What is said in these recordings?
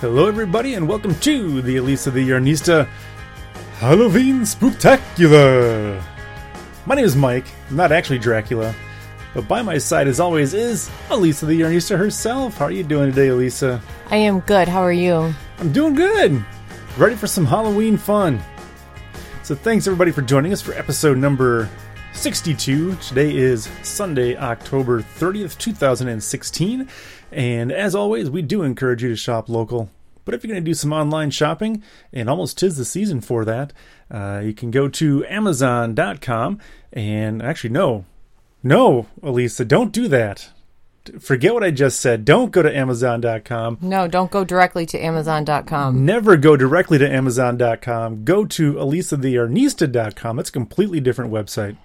Hello, everybody, and welcome to the Elisa the Yarnista Halloween Spooktacular. My name is Mike. I'm not actually Dracula, but by my side, as always, is Elisa the Yarnista herself. How are you doing today, Elisa? I am good. How are you? I'm doing good. Ready for some Halloween fun. So, thanks everybody for joining us for episode number 62. Today is Sunday, October 30th, 2016. And as always, we do encourage you to shop local. But if you're going to do some online shopping, and almost tis the season for that, uh, you can go to Amazon.com. And actually, no, no, Elisa, don't do that. Forget what I just said. Don't go to Amazon.com. No, don't go directly to Amazon.com. Never go directly to Amazon.com. Go to ElisaTheYarnista.com. It's a completely different website.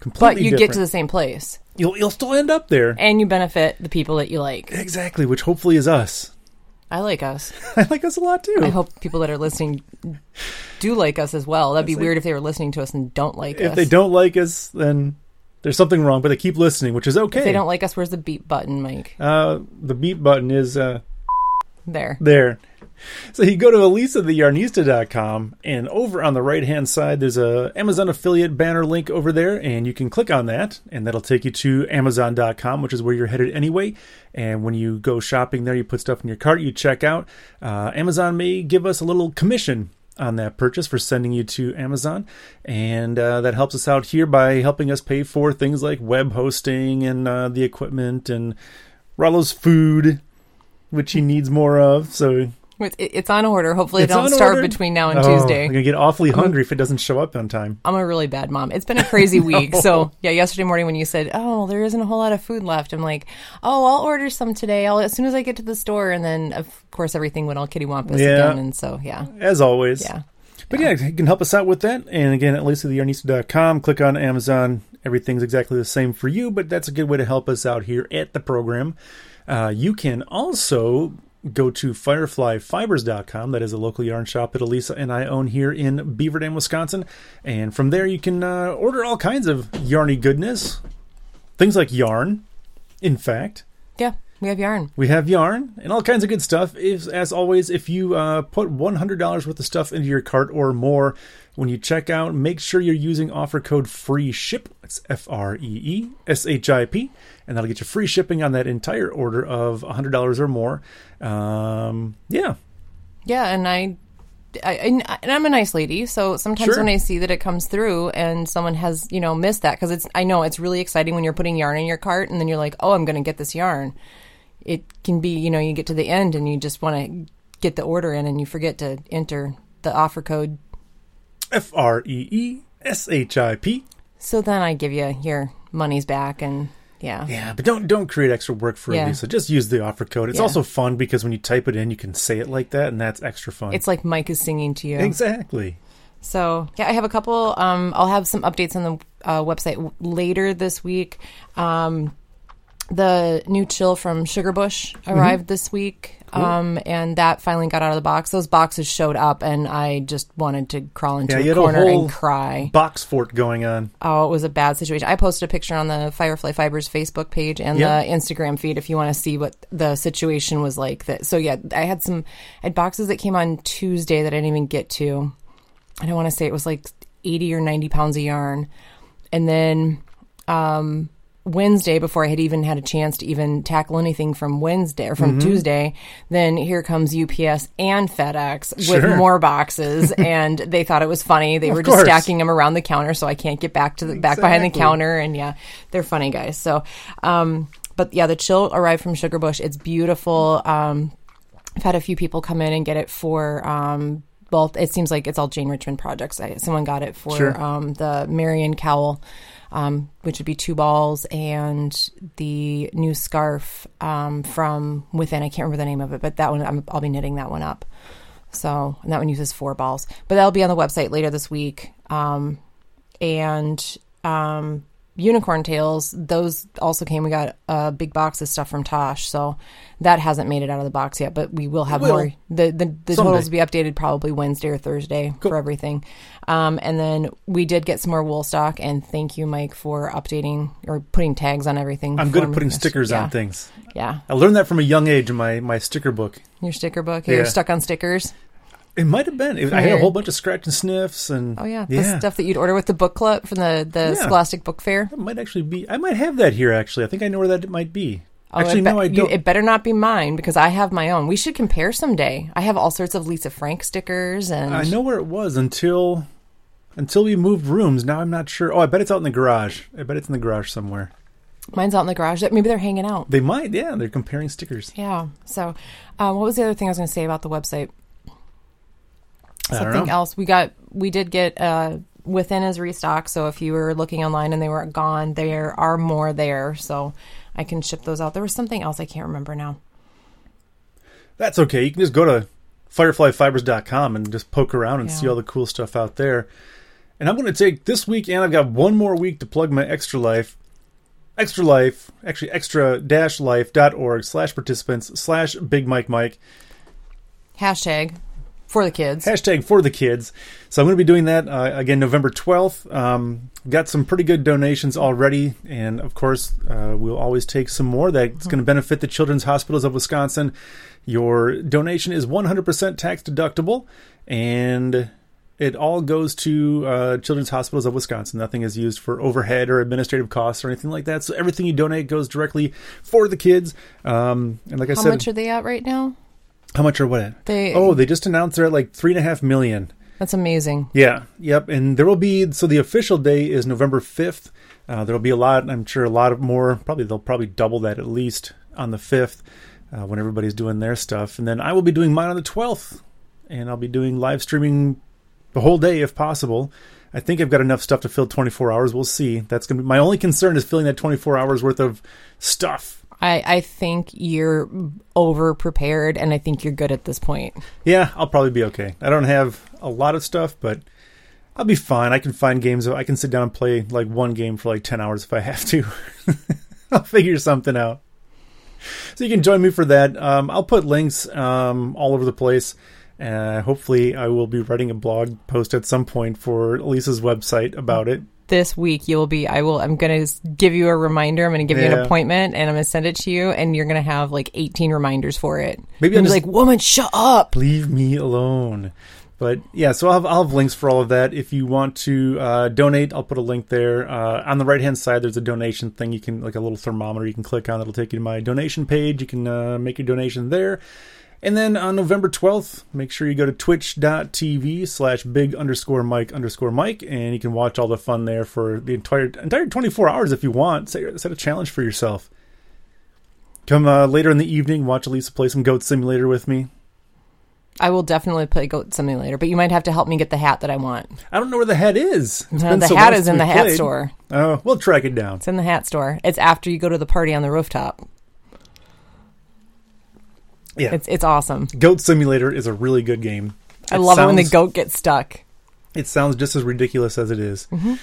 Completely But you different. get to the same place. You'll, you'll still end up there. And you benefit the people that you like. Exactly, which hopefully is us. I like us. I like us a lot too. I hope people that are listening do like us as well. That'd be like- weird if they were listening to us and don't like if us. If they don't like us, then there's something wrong, but they keep listening, which is okay. If they don't like us, where's the beep button, Mike? uh, the beat button is uh, There. there. So you go to elisatheyarnista.com and over on the right hand side there's a Amazon affiliate banner link over there and you can click on that and that'll take you to amazon.com which is where you're headed anyway. And when you go shopping there you put stuff in your cart you check out. Uh, Amazon may give us a little commission on that purchase for sending you to Amazon and uh, that helps us out here by helping us pay for things like web hosting and uh, the equipment and Rollo's food which he needs more of. So It's on order. Hopefully, It's I don't starve order? between now and Oh, Tuesday. I'm gonna get awfully hungry if it doesn't show up on time. I'm a really bad mom. It's been a crazy week. So yeah, yesterday morning when you said, "Oh, there isn't a whole lot of food left," I'm like, "Oh, I'll order some today. I'll as soon as I get to the store." And then of course everything went all kittywampus Yeah. again. And so yeah, As always. yeah. But yeah, you can help us out with that. And again, at lisatheyarnista.com, click on Amazon. Everything's exactly the same for you, but that's a good way to help us out here at the program. Uh, you can also go to fireflyfibers.com. That is a local yarn shop that Elisa and I own here in Beaver Dam, Wisconsin. And from there, you can uh, order all kinds of yarny goodness. Things like yarn, in fact. Yeah, we have yarn. We have yarn and all kinds of good stuff. If, as always, if you uh, put $100 worth of stuff into your cart or more when you check out, make sure you're using offer code FREE SHIP. It's F R E E S H I P. And that'll get you free shipping on that entire order of $100 or more. Um, yeah. Yeah, and I, I, and I'm a nice lady, so sometimes Sure. when I see that it comes through and someone has, you know, missed that because it's, I know it's really exciting when you're putting yarn in your cart and then you're like, oh, I'm going to get this yarn. It can be, you know, you get to the end and you just want to get the order in and you forget to enter the offer code. F R E E S H I P. So then I give you your money's back and yeah. Yeah, but don't don't create extra work for Yeah. Elisa. Just use the offer code. It's Yeah. also fun because when you type it in, you can say it like that, and that's extra fun. It's like Mike is singing to you. exactly. So yeah, I have a couple. Um, I'll have some updates on the uh, website w- later this week. Um, the new chill from Sugar Bush arrived this week, um, and that finally got out of the box. Those boxes showed up, and I just wanted to crawl into Yeah, a a corner whole- and cry. Box fort going on. Oh, it was a bad situation. I posted a picture on the Firefly Fibers Facebook page and Yeah. the Instagram feed if you want to see what the situation was like. That so yeah, I had some I had boxes that came on Tuesday that I didn't even get to. I don't want to say it was like eighty or ninety pounds of yarn, and then um, Wednesday before I had even had a chance to even tackle anything from Wednesday or from Mm-hmm. Tuesday, then here comes UPS and FedEx Sure. with more boxes, and they thought it was funny. They were just course. stacking them around the counter, so I can't get back to the back behind the counter. And yeah, they're funny guys. So, um, but yeah, the chill arrived from Sugar Bush. It's beautiful. Um, I've had a few people come in and get it for. Um, well, it seems like it's all Jane Richmond projects. I, someone got it for Sure. um, the Marion Cowl, um, which would be two balls, and the new scarf um, from Within. I can't remember the name of it, but that one I'm, I'll be knitting that one up. So and that one uses four balls, but that'll be on the website later this week. Um, and um, unicorn tails, those also came. We got a big box of stuff from Tosh, so that hasn't made it out of the box yet, but we will have will. more. The the, the Someday. totals will be updated probably Wednesday or Thursday Cool. for everything. Um, and then we did get some more Woolstok, and thank you, Mike, for updating or putting tags on everything. I'm good at putting stickers yeah. on things. Yeah, I learned that from a young age in my, my sticker book. your sticker book. Yeah. You're stuck on stickers. It might have been. It, I had a whole bunch of scratch and sniffs, and Oh yeah, yeah. the stuff that you'd order with the booklet from the the Yeah. Scholastic Book Fair. That might actually be. I might have that here. Actually, I think I know where that might be. Oh, actually, it no, I don't. it better not be mine because I have my own. We should compare someday. I have all sorts of Lisa Frank stickers and I know where it was until until we moved rooms. Now I'm not sure. Oh, I bet it's out in the garage. I bet it's in the garage somewhere. mine's out in the garage. Maybe they're hanging out. They might. Yeah, they're comparing stickers. Yeah. So, uh, what was the other thing I was going to say about the website? Something else. We got. We did get uh, within is restock. So if you were looking online and they were gone, there are more there. So I can ship those out. There was something else I can't remember now. That's okay. You can just go to fireflyfibers.com and just poke around and Yeah. see all the cool stuff out there. And I'm going to take this week, and I've got one more week to plug my Extra Life. Extra Life, actually, extra-life.org slash participants slash Big Mike Mike. Hashtag for the kids. Hashtag for the kids. So I'm going to be doing that uh, again November 12th. Um, got some pretty good donations already. And of course, uh, we'll always take some more that's going to benefit the Children's Hospitals of Wisconsin. Your donation is 100% tax deductible. And it all goes to uh, Children's Hospitals of Wisconsin. Nothing is used for overhead or administrative costs or anything like that. So everything you donate goes directly for the kids. Um, and like I said, How much are they at right now? How much are what? At? They. Oh, they just announced they're at like three and a half million. that's amazing. Yeah, yep. And there will be so the official day is November fifth. Uh, there will be a lot. I'm sure a lot of more. Probably they'll probably double that at least on the fifth uh, when everybody's doing their stuff. And then I will be doing mine on the twelfth, and I'll be doing live streaming the whole day if possible. I think I've got enough stuff to fill 24 hours. We'll see. That's gonna be my only concern is filling that 24 hours worth of stuff. I, I think you're over prepared and I think you're good at this point. Yeah, I'll probably be okay. I don't have a lot of stuff, but I'll be fine. I can find games. I can sit down and play like one game for like 10 hours if I have to. I'll figure something out. So you can join me for that. Um, I'll put links um, all over the place. Uh, hopefully, I will be writing a blog post at some point for Lisa's website about it. This week you'll be I will I'm going to give you a reminder. I'm going to give you an appointment and I'm going to send it to you and you're going to have like 18 reminders for it. Maybe I'm just- like, "Woman, shut up." leave me alone. But yeah, so I'll have, I'll have links for all of that. If you want to uh, donate, I'll put a link there. Uh, on the right hand side, there's a donation thing. You can, like a little thermometer, you can click on. That'll take you to my donation page. You can uh, make your donation there. And then on November 12th, make sure you go to twitch.tv slash big underscore Mike underscore Mike, and you can watch all the fun there for the entire entire 24 hours if you want. Set, set a challenge for yourself. Come uh, later in the evening, watch Elisa play some Goat Simulator with me. I will definitely play Goat Simulator, but you might have to help me get the hat that I want. I don't know where the hat is. It's Uh, the so hat is in the we hat store. Oh, we'll track it down. It's in the hat store. It's after you go to the party on the rooftop. Yeah, It's it's awesome. Goat Simulator is a really good game. I love it when the goat gets stuck. It sounds just as ridiculous as it is. Mm-hmm.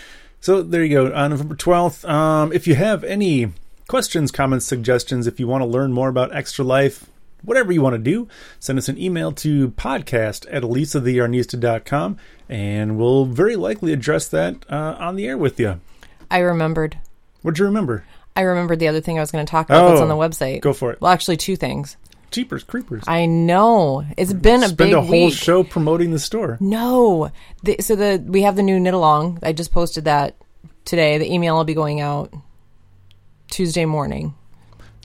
So there you go. On November twelfth. Um, if you have any questions, comments, suggestions, if you want to learn more about Extra Life, whatever you want to do, send us an email to podcast at elisatheyarnista.com and we'll very likely address that uh, on the air with you. I remembered. What'd you remember? I remembered the other thing I was going to talk about that's Oh, on the website. Go for it. Well, actually, two things. Cheapers, creepers. I know it's been a Spend big a whole week. show promoting the store. No, the, so the we have the new knit along. I just posted that today. The email will be going out Tuesday morning.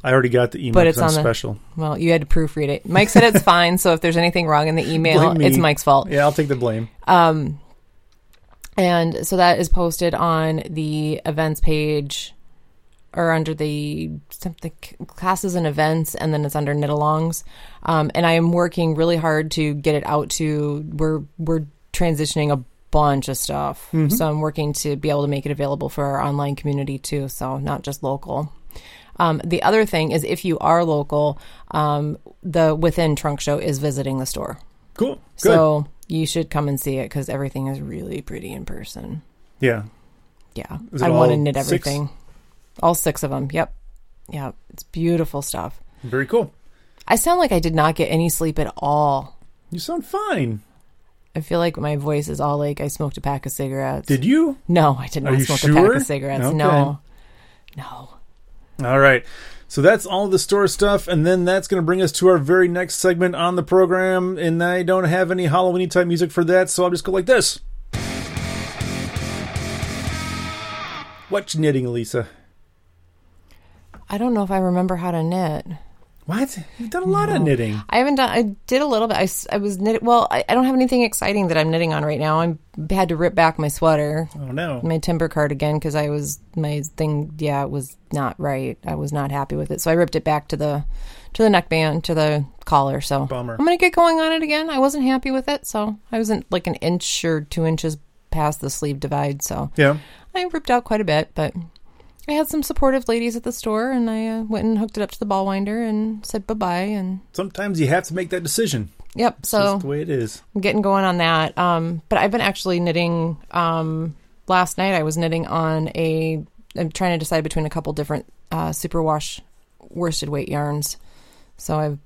I already got the email. but it's on the- special. Well, you had to proofread it. Mike said it's fine. So if there's anything wrong in the email, it's Mike's fault. Yeah, I'll take the blame. Um, And so that is posted on the events page or under the something classes and events and then it's under knit alongs. Um, and I am working really hard to get it out to we're we're transitioning a bunch of stuff. So I'm working to be able to make it available for our online community too, so not just local. Um, the other thing is if you are local, um, the Within Trunk Show is visiting the store. Cool. Good. So you should come and see it because everything is really pretty in person. yeah. yeah, I want to knit six? All six of them. Yep. Yeah, it's beautiful stuff. Very cool. I sound like I did not get any sleep at all. You sound fine. I feel like my voice is all like I smoked a pack of cigarettes. Did you? no, I did not Are you smoke a sure? pack of cigarettes. Okay. No. No. All right. So that's all the store stuff, and then that's going to bring us to our very next segment on the program. And I don't have any Halloween type music for that, so I'll just go like this. What you knitting, Elisa? I don't know if I remember how to knit. What? You've done a lot of knitting. I haven't done. I did a little bit. I, I was knitting. Well, I, I don't have anything exciting that I'm knitting on right now. I had to rip back my sweater, Oh no. my timber cardigan, because I was my thing. Yeah, it was not right. I was not happy with it, so I ripped it back to the to the neckband to the collar. So Bummer. I'm gonna get going on it again. I wasn't happy with it, so I wasn't like an inch or two inches past the sleeve divide. So Yeah. I ripped out quite a bit, but I had some supportive ladies at the store, and I uh, went and hooked it up to the ball winder and said bye bye. And Sometimes you have to make that decision. yep, It's so the way it is. I'm getting going on that. Um, but I've been actually knitting. Um, last night I was knitting on a. I'm trying to decide between a couple different uh, superwash worsted weight yarns. So I've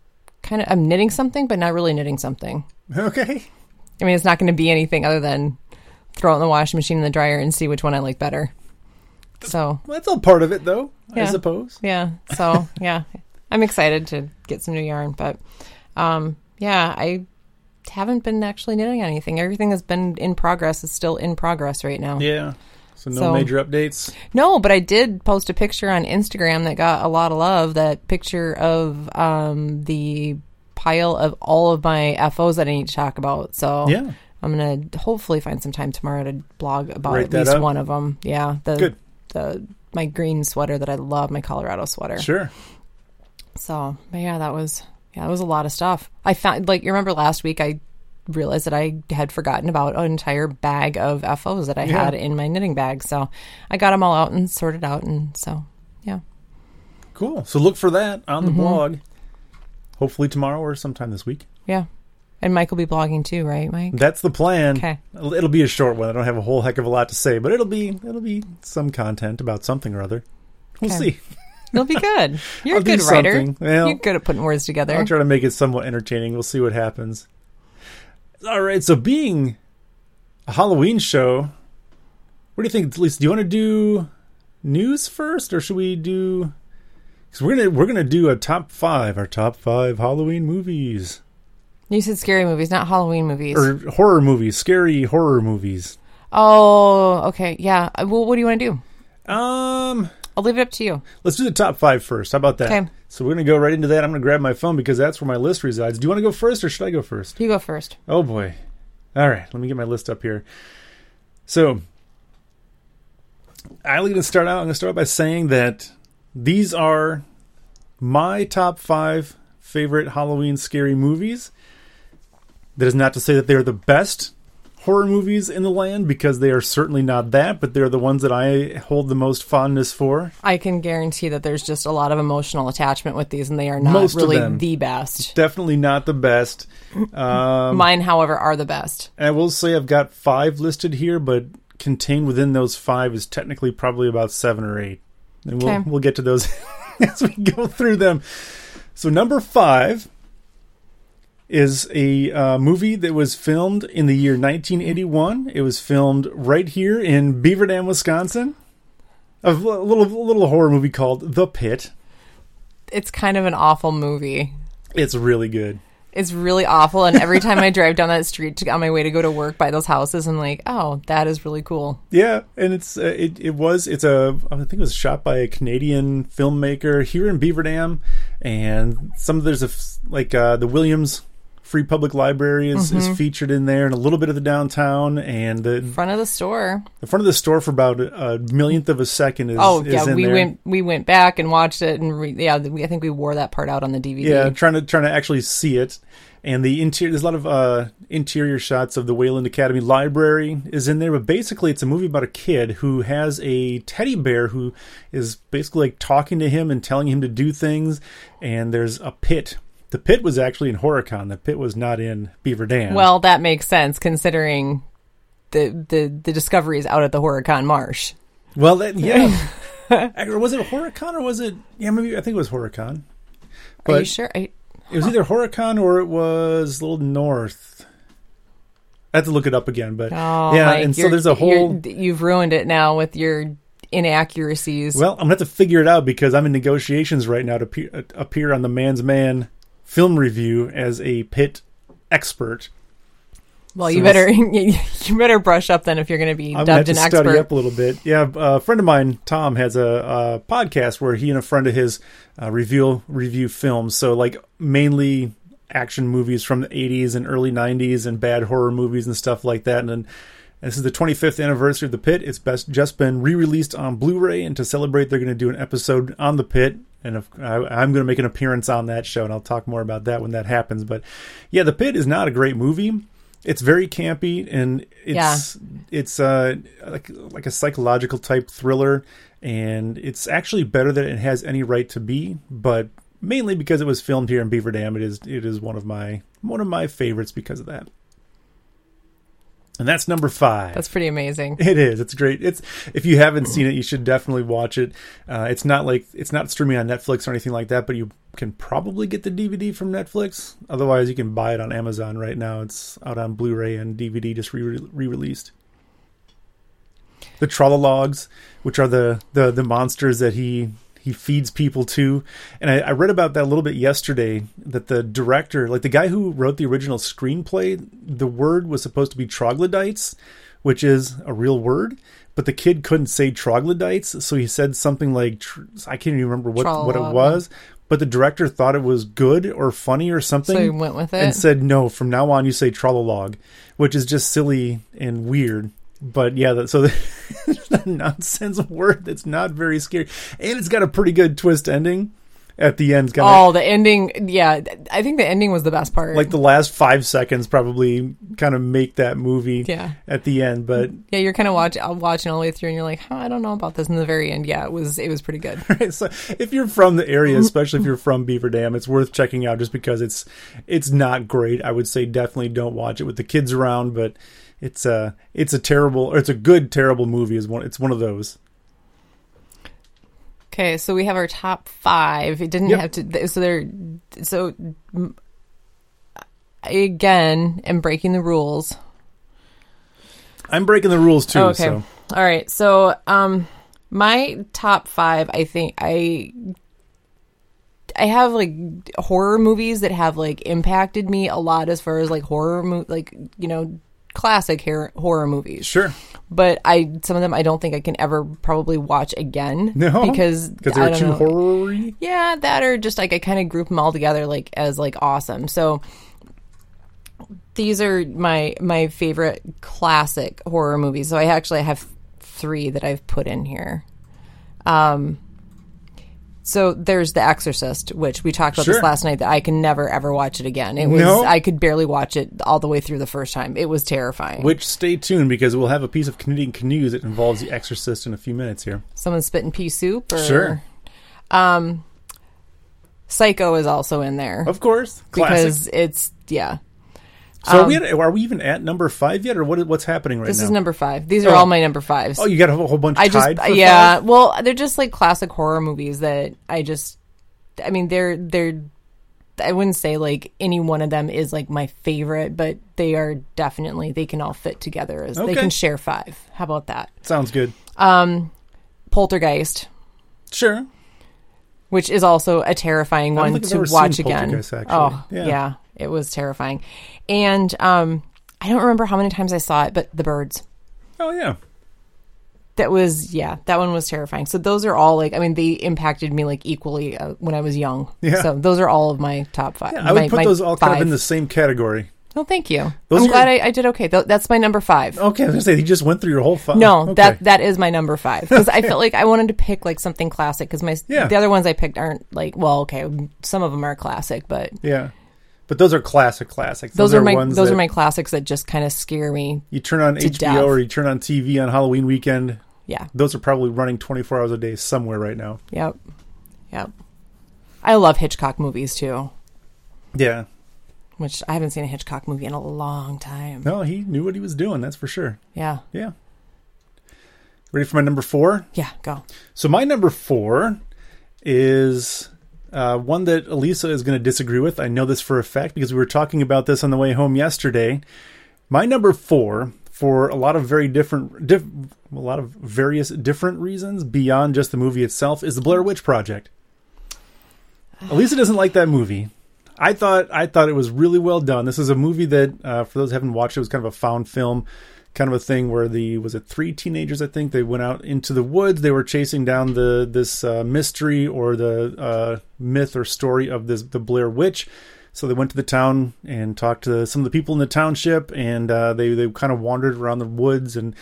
kind of I'm knitting something, but not really knitting something. Okay. I mean, it's not going to be anything other than throw it in the washing machine in the dryer and see which one I like better. So that's all part of it, though. I suppose. yeah, so yeah, I'm excited to get some new yarn, but um, yeah, I haven't been actually knitting anything. Everything that's been in progress is still in progress right now. Yeah. So no So- major updates. No, but I did post a picture on Instagram that got a lot of love. That picture of um, the pile of all of my FOs that I need to talk about. So Yeah. I'm gonna hopefully find some time tomorrow to blog about Write at least one of them. Yeah, the Good. The my green sweater that I love, my Colorado sweater. Sure. So, but yeah, that was yeah, that was a lot of stuff. I found like you remember last week I realized that I had forgotten about an entire bag of FOs that I Yeah. had in my knitting bag. So I got them all out and sorted out, and so yeah, Cool. So look for that on the Mhm. blog. Hopefully tomorrow or sometime this week. yeah. And Mike will be blogging too, right, Mike? That's the plan. Okay. It'll be a short one. I don't have a whole heck of a lot to say, but it'll be it'll be some content about something or other. We'll Okay. see. It'll be good. You're I'll a good writer. Well, You're good at putting words together. I'll try to make it somewhat entertaining. We'll see what happens. All right. So being a Halloween show, what do you think, Lisa? Do you want to do news first, or should we do? Because we're gonna we're gonna do a top five, our top five Halloween movies You said scary movies, not Halloween movies. or horror movies, scary horror movies. oh, okay. Yeah. Uh, Well, what do you want to do? Um, I'll leave it up to you. let's do the top five first. How about that? Okay. So we're gonna go right into that. I'm gonna grab my phone because that's where my list resides. Do you want to go first, or should I go first? You go first. Oh boy. All right, let me get my list up here. So, I'm going to start out. I'm going to start out by saying that these are my top five favorite Halloween scary movies. That is not to say that they're the best horror movies in the land because they are certainly not that, but they're the ones that I hold the most fondness for. I can guarantee that there's just a lot of emotional attachment with these, and they are not Most really the best. Definitely not the best. Um, Mine, however, are the best. And I will say I've got five listed here, but contained within those five is technically probably about seven or eight. And we'll Okay. we'll get to those as we go through them. So number five is a uh, movie that was filmed in the year 1981. It was filmed right here in Beaver Dam, Wisconsin. A little little horror movie called The Pit. It's kind of an awful movie. It's really good. It's really awful, and every time I drive down that street to, on my way to go to work by those houses, I'm like, "Oh, that is really cool." Yeah, and it's uh, it it was it's a I think it was shot by a Canadian filmmaker here in Beaver Dam, and some there's a like uh, the Williams Free Public Library is, is featured in there, and a little bit of the downtown, and the Front of the store. the front of the store for about a millionth of a second is Oh is yeah, in we there. went we went back and watched it, and re- yeah, we, I think we wore that part out on the DVD. Yeah, trying to trying to actually see it, and the interior. There's a lot of uh, interior shots of the Wayland Academy Library is in there, but basically it's a movie about a kid who has a teddy bear who is basically like talking to him and telling him to do things. And there's a pit. The pit was actually in Horicon. The pit was not in Beaver Dam. Well, that makes sense considering the the the discovery is out at the Horicon Marsh. Well, that, yeah. Or was it Horicon or was it? Yeah, maybe I think it was Horicon. Are you sure? I, it was either Horicon or it was a little north. I have to look it up again, but oh, yeah. Mike, and so there's a whole. You've ruined it now with your inaccuracies. Well, I'm gonna have to figure it out because I'm in negotiations right now to appear, uh, appear on the Man's Man film review as a pit expert. Well, So you better you better brush up then if you're going to be I'm gonna have dubbed to an study expert. up a little bit. Yeah, a friend of mine, Tom, has a, a podcast where he and a friend of his uh, review review films. So like mainly action movies from the 80s and early 90s and bad horror movies and stuff like that. And then this is the 25th anniversary of the Pit. It's best just been re-released on Blu-ray, and to celebrate, they're going to do an episode on the Pit. And if, I, I'm going to make an appearance on that show, and I'll talk more about that when that happens. But yeah, the Pit is not a great movie. It's very campy, and it's it's uh like like a psychological type thriller, and it's actually better than it has any right to be. But mainly because it was filmed here in Beaver Dam, it is it is one of my one of my favorites because of that. And that's number five. That's pretty amazing. It is. It's great. It's if you haven't seen it, you should definitely watch it. Uh, it's not like it's not streaming on Netflix or anything like that, but you can probably get the DVD from Netflix. Otherwise, you can buy it on Amazon right now. It's out on Blu-ray and DVD, just re released. The Trollologs, which are the, the the monsters that he he feeds people to, and I, I read about that a little bit yesterday. That the director, like the guy who wrote the original screenplay, the word was supposed to be troglodytes, which is a real word, but the kid couldn't say troglodytes, so he said something like tr- I can't even remember what what it was. But the director thought it was good or funny or something, So you went with it. and said no. From now on, you say trololog, which is just silly and weird. But yeah, that, so a nonsense word that's not very scary, and it's got a pretty good twist ending at the end. Got oh, the ending. Yeah, I think the ending was the best part. like the last five seconds probably kind of make that movie yeah, at the end. But yeah. You're kind of watch, uh, watching all the way through, and you're like, huh, I don't know about this. In the very end, yeah, it was it was pretty good. right, so if you're from the area, especially if you're from Beaver Dam, it's worth checking out just because it's it's not great. I would say definitely don't watch it with the kids around, but it's a it's a terrible or it's a good terrible movie. Is one it's one of those. Okay, so we have our top five. It didn't Yep. have to. So they're so I, again am breaking the rules. I'm breaking the rules too. Oh, okay. So All right. So, um, my top five, I think I, I have like horror movies that have like impacted me a lot as far as like horror, mo- like you know, classic hair- horror movies. sure, But I, some of them, I don't think I can ever probably watch again. No? because because they're too horror-y. Yeah, that or just like I kind of group them all together like as like awesome. So these are my my favorite classic horror movies. So I actually have three that I've put in here. Um so there's The Exorcist, which we talked about Sure. this last night that I can never ever watch it again. It was No? I could barely watch it all the way through the first time. It was terrifying. Which stay tuned because we'll have a piece of Canadian canoes that involves the Exorcist in a few minutes here. Someone spitting pea soup or Sure. Um Psycho is also in there Of course, classic. because it's yeah. So are um, we at, are we even at number five yet, or what? What's happening right This now? This is number five. These are Oh. all my number fives. oh, you got a whole bunch I just yeah. five? Well, they're just like classic horror movies that I just. I mean, they're they're. I wouldn't say like any one of them is like my favorite, but they are definitely they can all fit together as they can share five. How about that? Sounds good. Um, Poltergeist, Sure. which is also a terrifying one to watch again. Oh Yeah. yeah. It was terrifying, and um, I don't remember how many times I saw it, but The Birds. Oh yeah. that was yeah that one was terrifying so those are all like i mean they impacted me like equally uh, when i was young Yeah. so those are all of my top five Yeah, I would my- put my those all kind of in the same category. oh thank you Those i'm are- glad I, I did okay Th- that's my number five Okay, I was gonna say he just went through your whole five. no okay. that that is my number five because i felt like i wanted to pick like something classic because my Yeah. the other ones i picked aren't like well okay some of them are classic but yeah, but those are classic classics. those, are, my ones those are my classics that just kind of scare me You turn on HBO death. or you turn on TV on Halloween weekend. yeah Those are probably running twenty four hours a day somewhere right now. yep yep i love hitchcock movies too Yeah. which i haven't seen a hitchcock movie in a long time No, he knew what he was doing. That's for sure. yeah Yeah. Ready for my number four? Yeah, go. So my number four is uh, one that Elisa is going to disagree with. I know this for a fact because we were talking about this on the way home yesterday. My number four, for a lot of very different, diff, a lot of various different reasons beyond just the movie itself, is the Blair Witch Project. Elisa doesn't like that movie. I thought I thought it was really well done. This is a movie that, uh, for those who haven't watched, it was kind of a found film kind of a thing where the was it three teenagers I think they went out into the woods. They were chasing down the this uh, mystery or the uh, myth or story of this the Blair Witch. So they went to the town and talked to some of the people in the township and uh, they they kind of wandered around the woods. And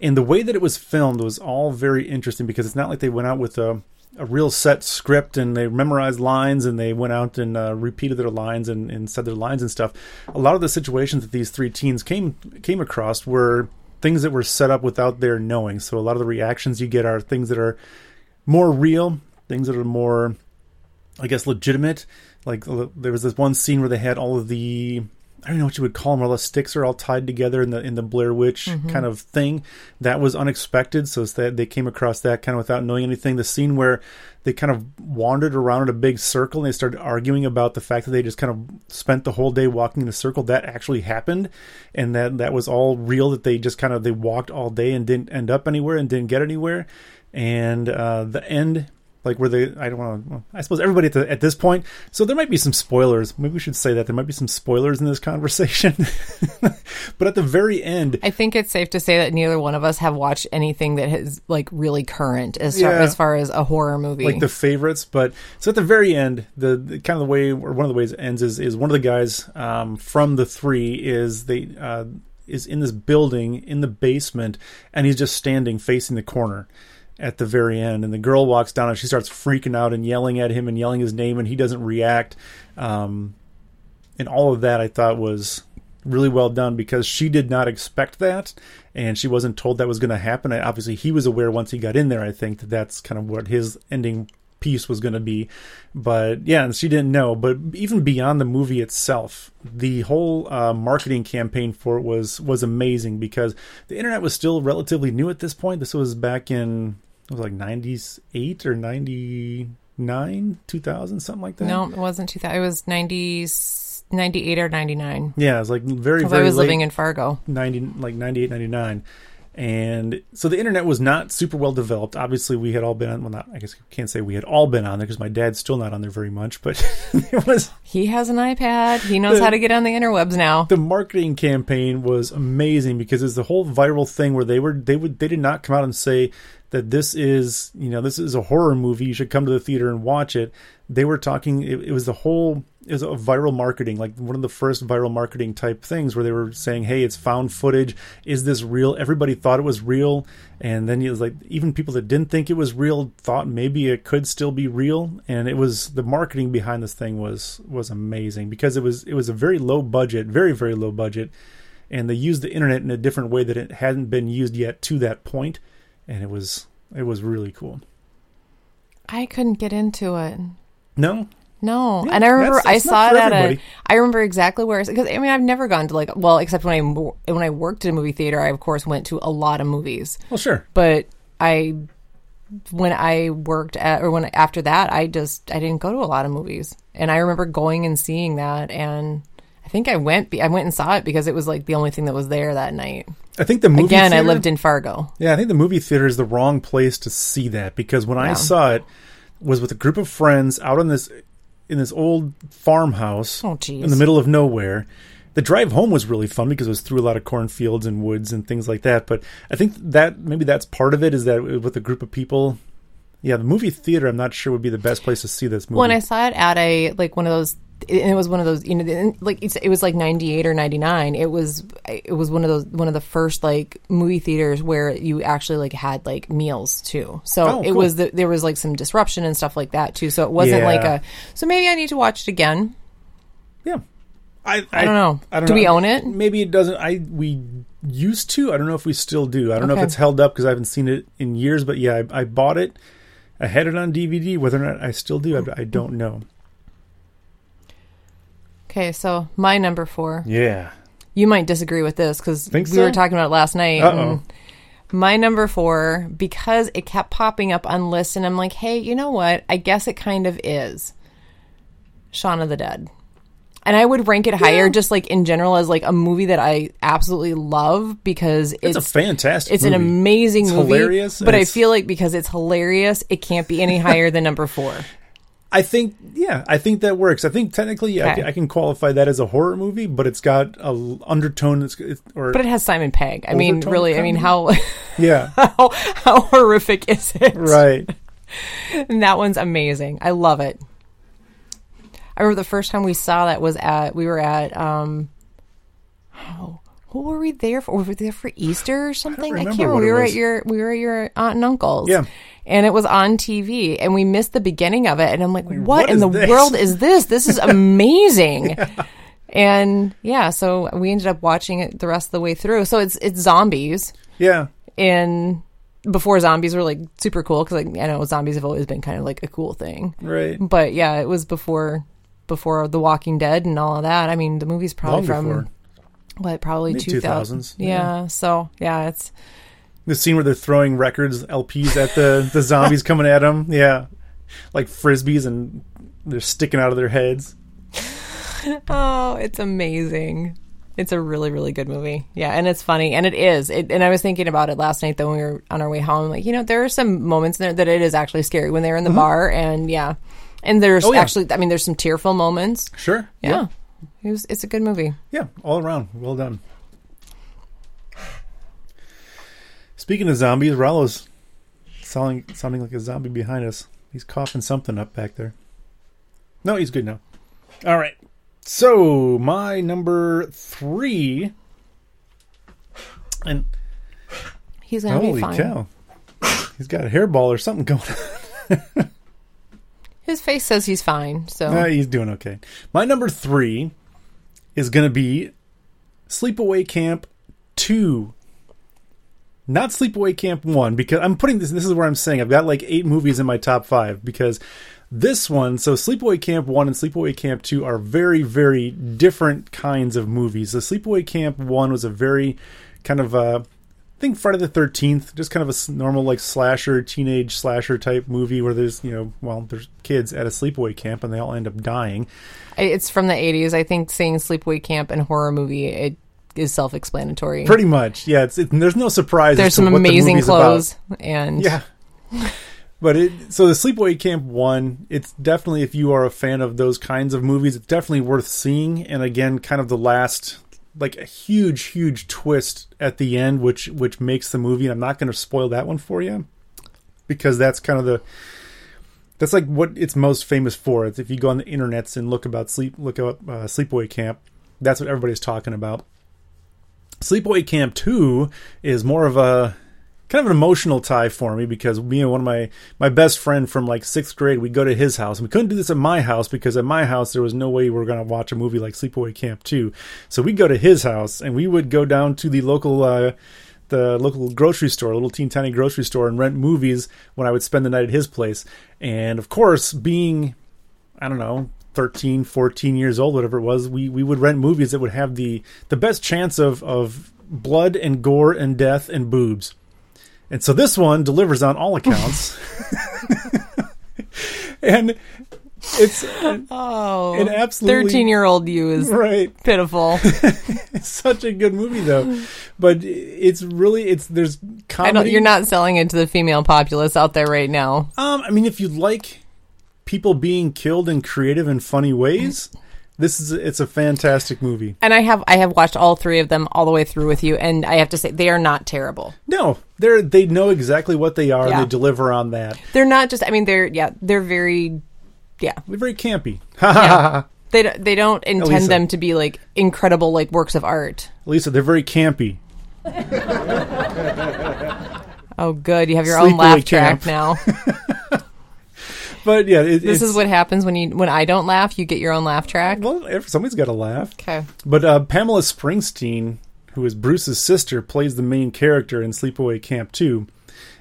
and the way that it was filmed was all very interesting because it's not like they went out with a a real set script and they memorized lines and they went out and uh, repeated their lines and, and said their lines and stuff. A lot of the situations that these three teens came came across were things that were set up without their knowing. So a lot of the reactions you get are things that are more real, things that are more, I guess, legitimate. Like there was this one scene where they had all of the I don't know what you would call them. All the sticks are all tied together in the in the Blair Witch mm-hmm. kind of thing. That was unexpected, so that they came across that kind of without knowing anything. The scene where they kind of wandered around in a big circle and they started arguing about the fact that they just kind of spent the whole day walking in a circle. That actually happened, and that that was all real. That they just kind of they walked all day and didn't end up anywhere and didn't get anywhere. And uh, the end like where they I don't want to well, I suppose everybody at, the, at this point so there might be some spoilers. Maybe we should say that there might be some spoilers in this conversation. But at the very end I think it's safe to say that neither one of us have watched anything that is like really current as far, as far as a horror movie. Like the favorites but so at the very end the, the kind of the way or one of the ways it ends is is one of the guys um, from the three is they uh, is in this building in the basement and he's just standing facing the corner at the very end. And the girl walks down and she starts freaking out and yelling at him and yelling his name, and he doesn't react. Um, and all of that I thought was really well done because she did not expect that and she wasn't told that was going to happen. obviously, he was aware once he got in there, I think, that that's kind of what his ending piece was going to be. But yeah, and she didn't know. But even beyond the movie itself, the whole uh, marketing campaign for it was was amazing because the internet was still relatively new at this point. This was back in it was like 98 or 99 2000 something like that no it wasn't 2000 it was 90 98 or 99 yeah it was like very very i was living in fargo 90 like 98 99 and so the internet was not super well developed. Obviously, we had all been on. Well, not I guess I can't say we had all been on there because my dad's still not on there very much. But it was. He has an iPad. He knows the, how to get on the interwebs now. The marketing campaign was amazing because it's the whole viral thing where they were they would they did not come out and say that this is you know this is a horror movie. You should come to the theater and watch it. They were talking. It, it was the whole it was a viral marketing, like one of the first viral marketing type things where they were saying, "Hey, it's found footage. Is this real?" Everybody thought it was real, and then it was like even people that didn't think it was real thought maybe it could still be real. And it was the marketing behind this thing was was amazing because it was it was a very low budget, very very low budget, and they used the internet in a different way that it hadn't been used yet to that point, and it was it was really cool. I couldn't get into it. No, no, yeah, and I remember that's, that's I saw it at everybody. a. I remember exactly where because I mean I've never gone to like well except when I when I worked in a movie theater I of course went to a lot of movies. Well, sure, but I when I worked at or when after that I just I didn't go to a lot of movies, and I remember going and seeing that, and think I went I went and saw it because it was like the only thing that was there that night. I think the movie again theater, I lived in Fargo. Yeah, I think the movie theater is the wrong place to see that because when yeah. I saw it was with a group of friends out on this in this old farmhouse oh, in the middle of nowhere. The drive home was really fun because it was through a lot of cornfields and woods and things like that. But I think that maybe that's part of it is that with a group of people, yeah, the movie theater I'm not sure would be the best place to see this movie. When I saw it at a like one of those it was one of those you know like it was like 98 or 99 it was it was one of those one of the first like movie theaters where you actually like had like meals too so oh, it cool. was the, there was like some disruption and stuff like that too so it wasn't yeah. like a so maybe i need to watch it again yeah i i, I don't know I don't do know. we own it maybe it doesn't i we used to i don't know if we still do i don't okay. know if it's held up because i haven't seen it in years but yeah I, I bought it I had it on DVD. Whether or not I still do, I, I don't know. Okay, so my number four. Yeah. You might disagree with this because we so? were talking about it last night. Oh, My number four, because it kept popping up on lists, and I'm like, hey, you know what? I guess it kind of is. Shaun of the Dead. And I would rank it higher just like in general as like a movie that I absolutely love because It's, it's a fantastic. it's an amazing It's movie. hilarious, But I feel like because it's hilarious, it can't be any higher than number four. I think, yeah, I think that works. I think technically, yeah, I, Okay. can, I can qualify that as a horror movie, but it's got a l- undertone. It's, it's, or But it has Simon Pegg. I mean, really, I mean, how yeah, how how horrific is it? right. And that one's amazing. I love it. I remember the first time we saw that was at we were at um oh who were we there for? Were we there for Easter or something? I, remember can't remember. what We were was. at your we were at your aunt and uncle's. Yeah. And it was on TV and we missed the beginning of it and I'm like, what, what in the this? world is this? This is amazing. And yeah, so we ended up watching it the rest of the way through. So it's it's zombies Yeah, And before zombies were like super cool because like I know zombies have always been kind of like a cool thing, right. but yeah, it was before before The Walking Dead and all of that. I mean, the movie's probably Long from before. What probably two thousand. 2000s, Yeah. yeah. so yeah, it's The scene where they're throwing records, LPs at the the zombies coming at them. Yeah, like frisbees, and they're sticking out of their heads. oh, it's amazing. It's a really, really good movie. Yeah, and it's funny, and it is. It, and I was thinking about it last night, though, when we were on our way home. Like, you know, there are some moments in there that it is actually scary when they're in the bar, and yeah, and there's Mm-hmm. Oh, yeah. actually, I mean, there's some tearful moments. Sure. Yeah, It was, it's a good movie. Yeah, all around. Well done. Speaking of zombies, Rollo's sounding, sounding like a zombie behind us. He's coughing something up back there. No, he's good now. All right. So, my number three. And He's gonna be fine. holy cow. He's got a hairball or something going on. His face says he's fine. So he's doing okay. My number three is going to be Sleepaway Camp 2. Not Sleepaway Camp 1, because I'm putting this, this is where I'm saying I've got like eight movies in my top five, because this one, so Sleepaway Camp 1 and Sleepaway Camp 2 are very, very different kinds of movies. The Sleepaway Camp 1 was a very kind of, I think Friday the Thirteenth, just kind of a normal like slasher, teenage slasher type movie where there's you know, well, there's kids at a sleepaway camp and they all end up dying. It's from the '80s. I think saying sleepaway camp and horror movie it is self-explanatory. Pretty much, yeah. It's it, there's no surprise. There's some what the amazing about. clothes, and Yeah. But it so the Sleepaway Camp one, it's definitely if you are a fan of those kinds of movies, it's definitely worth seeing. And again, kind of the last like a huge, huge twist at the end, which which makes the movie. And I'm not going to spoil that one for you because that's kind of the that's like what it's most famous for. It's if you go on the internets and look about sleep, look up uh, Sleepaway Camp. That's what everybody's talking about. Sleepaway Camp 2 is more of a kind of an emotional tie for me because me and one of my my best friend from like sixth grade we go to his house and we couldn't do this at my house because at my house there was no way we were going to watch a movie like sleepaway camp 2 so we go to his house and we would go down to the local uh the local grocery store, a little teen tiny grocery store, and rent movies when I would spend the night at his place. And of course, being, I don't know, 13, 14 years old, whatever it was, we, we would rent movies that would have the, the best chance of, of blood and gore and death and boobs. And so this one delivers on all accounts. and it's oh, It absolutely- thirteen-year-old you is right. pitiful. It's such a good movie though. But it's really it's there's comedy. You're not selling it to the female populace out there right now. Um, I mean, if you like people being killed in creative and funny ways, this is it's a fantastic movie. And I have I have watched all three of them all the way through with you, and I have to say they are not terrible. No, they're they know exactly what they are. Yeah. and They deliver on that. They're not just. I mean, they're yeah, they're very yeah. They're very campy. yeah. They don't- they don't intend Elisa. them to be like incredible like works of art. Lisa, they're very campy. Oh, good. You have your own laugh Camp. track now. But yeah, it, This is what happens when you when I don't laugh. You get your own laugh track. well, somebody's got to laugh. Okay. But uh, Pamela Springsteen, who is Bruce's sister, plays the main character in Sleepaway Camp 2.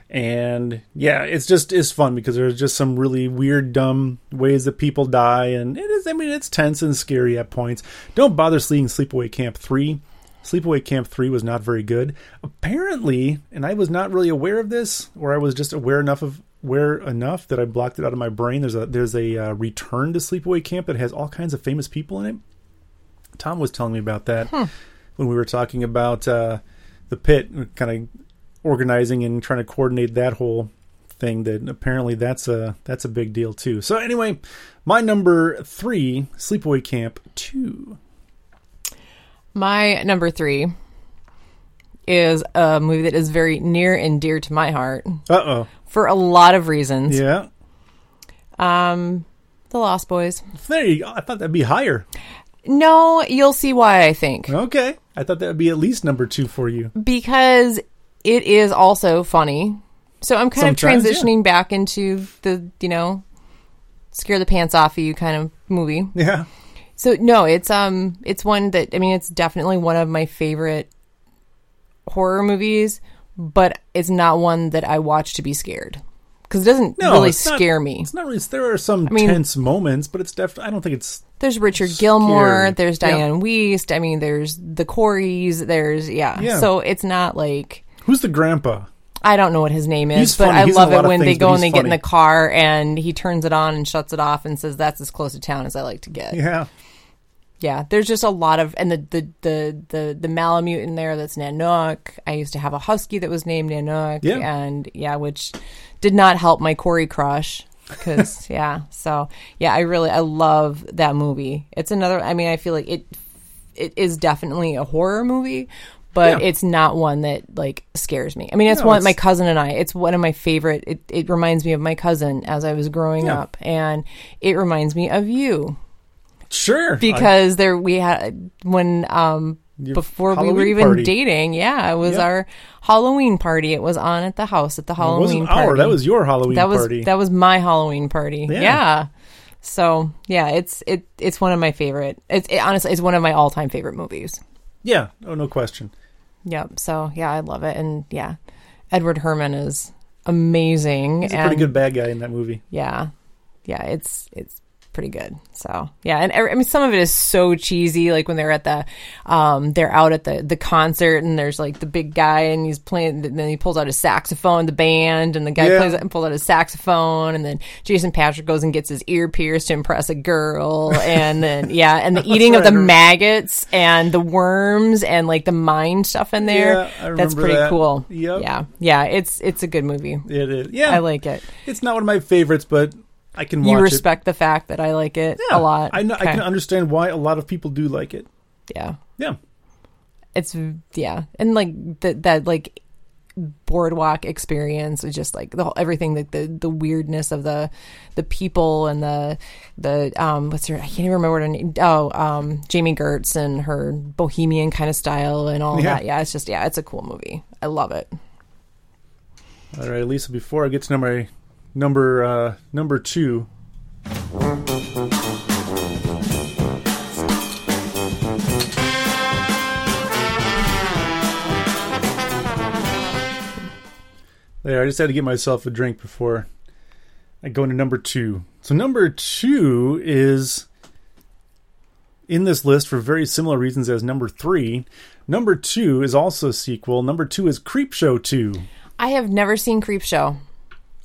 And yeah, it's just it's fun because there's just some really weird, dumb ways that people die, and it is. I mean, it's tense and scary at points. Don't bother seeing Sleepaway Camp three Sleepaway Camp 3 was not very good. Apparently, and I was not really aware of this, or I was just aware enough of aware enough that I blocked it out of my brain. There's a there's a uh, return to Sleepaway Camp that has all kinds of famous people in it. Tom was telling me about that when we were talking about uh, the pit, kind of organizing and trying to coordinate that whole thing. That apparently that's a that's a big deal too. So anyway, my number three, Sleepaway Camp two. My number three is a movie that is very near and dear to my heart Uh oh. for a lot of reasons. Yeah. Um, The Lost Boys. There you go. I thought that'd be higher. No, you'll see why I think. Okay. I thought that would be at least number two for you. because it is also funny. So I'm kind Sometimes, of yeah. transitioning back into the, you know, scare the pants off of you kind of movie. Yeah. So no, it's um it's one that I mean it's definitely one of my favorite horror movies, but it's not one that I watch to be scared. Cuz it doesn't No, really it's not- scare me. It's not really. There are some mean- tense moments, but it's definitely. I don't think it's. There's Richard Gilmore, Scary. there's Yeah. Dianne Wiest, I mean there's the Coreys, there's yeah. Yeah. So it's not like Who's the grandpa? I don't know what his name is, He's but funny. I He's love it when they go and they he's get in the car and he turns it on and shuts it off and says, "That's as close to town as I like to get." Yeah, Yeah. there's just a lot of and the the the the, the Malamute in there that's Nanook. I used to have a husky that was named Nanook, Yeah. and yeah, which did not help my Corey crush. Because yeah, so yeah, I really I love that movie. It's another. I mean, I feel like it it is definitely a horror movie, but Yeah. it's not one that like scares me. I mean, it's No, one it's- my cousin and I. It's one of my favorite. It it reminds me of my cousin as I was growing Yeah. up, and it reminds me of you Sure. because there we had when um before we were even party. dating. Yeah, it was Yeah. our Halloween party. It was on at the house at the I, Halloween party. our. That was your Halloween that was party. that was my Halloween party. Yeah. Yeah. So yeah, it's it it's one of my favorite. It's it, honestly it's one of my all time favorite movies. yeah. Oh, no question. Yep. So yeah, I love it, and yeah, Edward Herrmann is amazing. He's a and pretty good bad guy in that movie. yeah, yeah, it's it's pretty good. So yeah, and I mean some of it is so cheesy, like when they're at the, um, they're out at the the concert and there's like the big guy and he's playing, and then he pulls out his saxophone, the band, and the guy Yeah. plays and pulls out his saxophone, and then Jason Patric goes and gets his ear pierced to impress a girl, and then yeah, and the eating of the maggots and the worms and like the mind stuff in there. Yeah, That's pretty that. cool. Yep. Yeah, yeah, it's it's a good movie. It is. Yeah. I like it. it's not one of my favorites, but I can watch You it. respect the fact that I like it Yeah, a lot. I know. I can understand why a lot of people do like it. Yeah, Yeah. it's yeah, and like that that like boardwalk experience is just like the whole, everything like the the weirdness of the the people and the the um what's her I can't even remember what her name oh um Jami Gertz and her bohemian kind of style and all Yeah. that yeah it's just yeah it's a cool movie I love it All right, Lisa. Before I get to number number uh, number two, there. I just had to get myself a drink before I go into number two. So number two is in this list for very similar reasons as number three. Number two is also a sequel. Number two is Creepshow two I have never seen Creepshow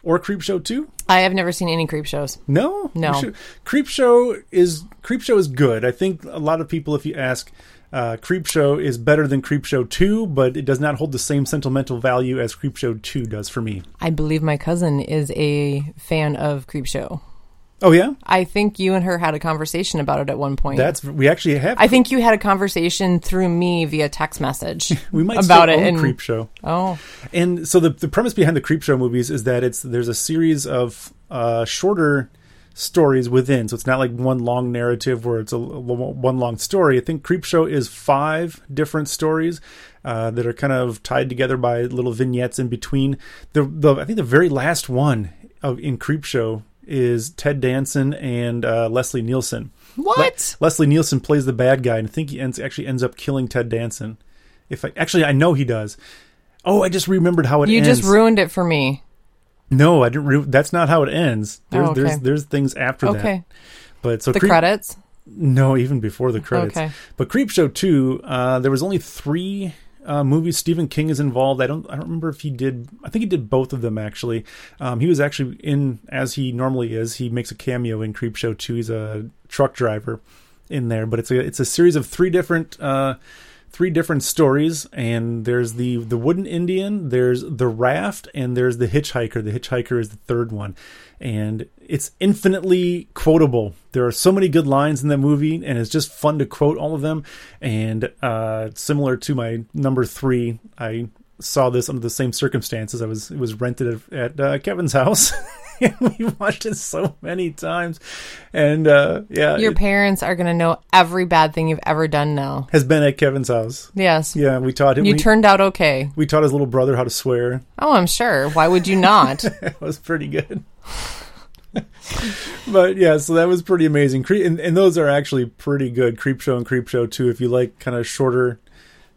or Creepshow two. I have never seen any creep shows No, No. You should- Creepshow is Creepshow is good. I think a lot of people, if you ask, uh, Creepshow is better than Creepshow two, but it does not hold the same sentimental value as Creepshow two does for me. I believe my cousin is a fan of Creepshow Oh yeah, I think you and her had a conversation about it at one point. that's we actually have. I think you had a conversation through me via text message we might about it. in And Creepshow. oh, And so the the premise behind the Creepshow movies is that it's there's a series of uh, shorter stories within. So it's not like one long narrative where it's a, a one long story. I think Creepshow is five different stories uh, that are kind of tied together by little vignettes in between. The the I think the very last one of in Creepshow is Ted Danson and uh, Leslie Nielsen. what? Leslie Nielsen plays the bad guy, and I think he ends actually ends up killing Ted Danson. If I actually I know he does. Oh, I just remembered how it ends. you ends. just ruined it for me. No, I didn't. Re- that's not how it ends. There's Oh, okay. there's there's things after that. Okay, But so the Creep- credits. No, even before the credits. Okay. But Creepshow two, uh, there was only three uh, movies. Stephen King is involved. I don't. I don't remember if he did. I think he did both of them actually. Um, he was actually in as he normally is. He makes a cameo in Creepshow two. He's a truck driver in there. But it's a it's a series of three different. Uh, three different stories and there's the the wooden indian there's the raft and there's the hitchhiker the hitchhiker is the third one and it's infinitely quotable there are so many good lines in that movie and it's just fun to quote all of them and uh similar to my number three i saw this under the same circumstances i was it was rented at, at uh, kevin's house and we watched it so many times and uh yeah Your parents are going to know every bad thing you've ever done now. has been at kevin's house Yes. yeah we taught him You we, turned out okay. we taught his little brother how to swear Oh, I'm sure. Why would you not? it was pretty good. but yeah, so that was pretty amazing. Cre- and, and those are actually pretty good. Creepshow and Creepshow two. If you like kind of shorter,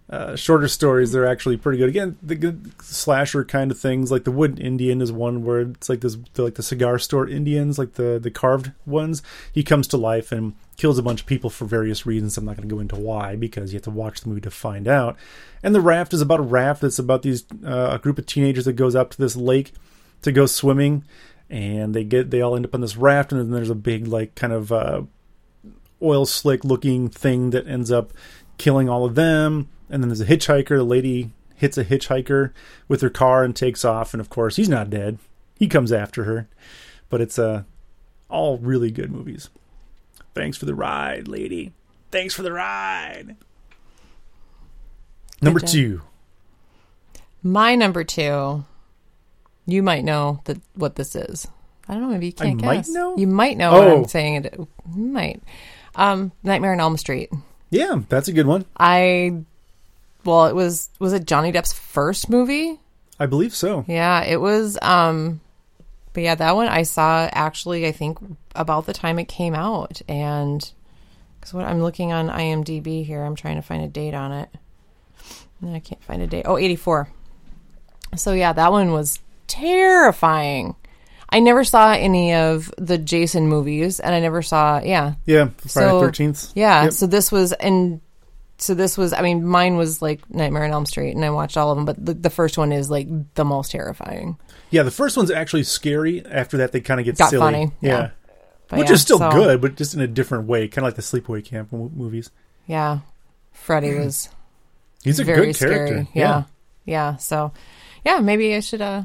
uh, shorter stories, they're actually pretty good. Again, the good slasher kind of things, like the Wood Indian is one where it's like this, like the cigar store Indians, like the the carved ones. He comes to life and kills a bunch of people for various reasons. I'm not going to go into why because you have to watch the movie to find out. And the raft is about a raft that's about these uh, a group of teenagers that goes up to this lake to go swimming and they get they all end up on this raft and then there's a big like kind of uh, oil slick looking thing that ends up killing all of them. And then there's a hitchhiker. The lady hits a hitchhiker with her car and takes off. And of course he's not dead. He comes after her. But it's uh, all really good movies. Thanks for the ride lady. Thanks for the ride. Number two. My number two, you might know that what this is. I don't know. Maybe you can't might guess. know? You might know what Oh. I'm saying. It might. Um, Nightmare on Elm Street. yeah that's a good one I, well, it was was it Johnny Depp's first movie? i believe so Yeah, it was. Um, but yeah, that one I saw actually. I think about the time it came out, and because what I'm looking on IMDb here, I'm trying to find a date on it. And I can't find a date. Oh, 84. So yeah, that one was terrifying. I never saw any of the Jason movies, and I never saw. Yeah, yeah friday So- 13th yeah. Yep. So this was and so this was. I mean, mine was like Nightmare on Elm Street, and I watched all of them. But the, the first one is like the most terrifying. Yeah, the first one's actually scary. After that, they kind of get Got silly. funny, Yeah. yeah. But Which yeah, is still so- good, but just in a different way, kind of like the sleepaway camp mo- movies. Yeah, Freddy was He's a very good character. scary. Yeah. yeah, So, yeah, maybe I should uh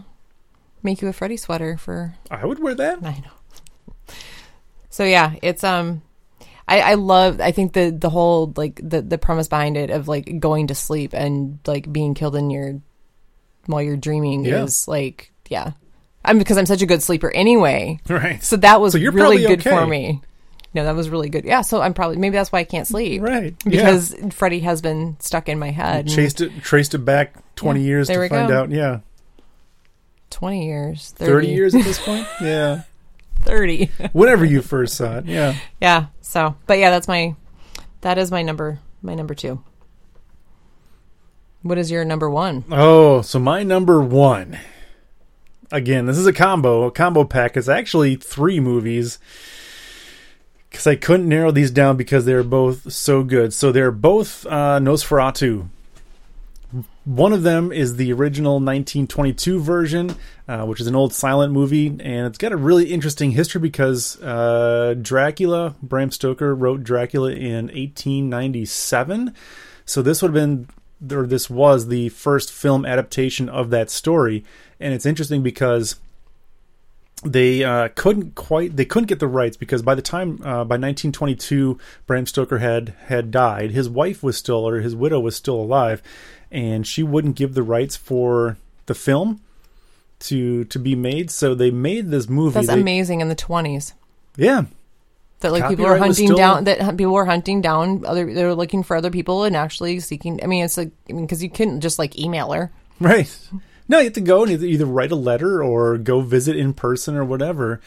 make you a Freddy sweater for. I would wear that. I know. So yeah, it's um. I, I love I think the the whole like the the premise behind it of like going to sleep and like being killed in your while you're dreaming Yeah. is like yeah I'm because I'm such a good sleeper anyway Right. so that was So really good for me no that was really good yeah so I'm probably maybe that's why I can't sleep Right. because Freddy has been stuck in my head yeah. chased it, traced it back twenty Yeah, years to find go. out. Yeah, 20 years 30, thirty years at this point. Yeah, 30 whenever you first saw it. Yeah. yeah so but yeah that's my that is my number my number two what is your number one Oh, so my number one. Again, this is a combo, a combo pack. It's actually three movies because I couldn't narrow these down because they're both so good. So they're both uh, Nosferatu. One of them is the original 1922 version, uh, which is an old silent movie, and it's got a really interesting history because uh, Dracula, Bram Stoker wrote Dracula in 1897. So this would have been, or this was the first film adaptation of that story, and it's interesting because they uh, couldn't quite they couldn't get the rights because by the time uh, by 1922 Bram Stoker had had died. His wife was still or his widow was still alive and she wouldn't give the rights for the film to to be made. So they made this movie that's They- amazing in the 20s yeah. That like people were hunting still- down that people were hunting down other they were looking for other people and actually seeking i mean it's like i mean because you couldn't just like email her. Right. No, you have to go and either, write a letter or go visit in person or whatever.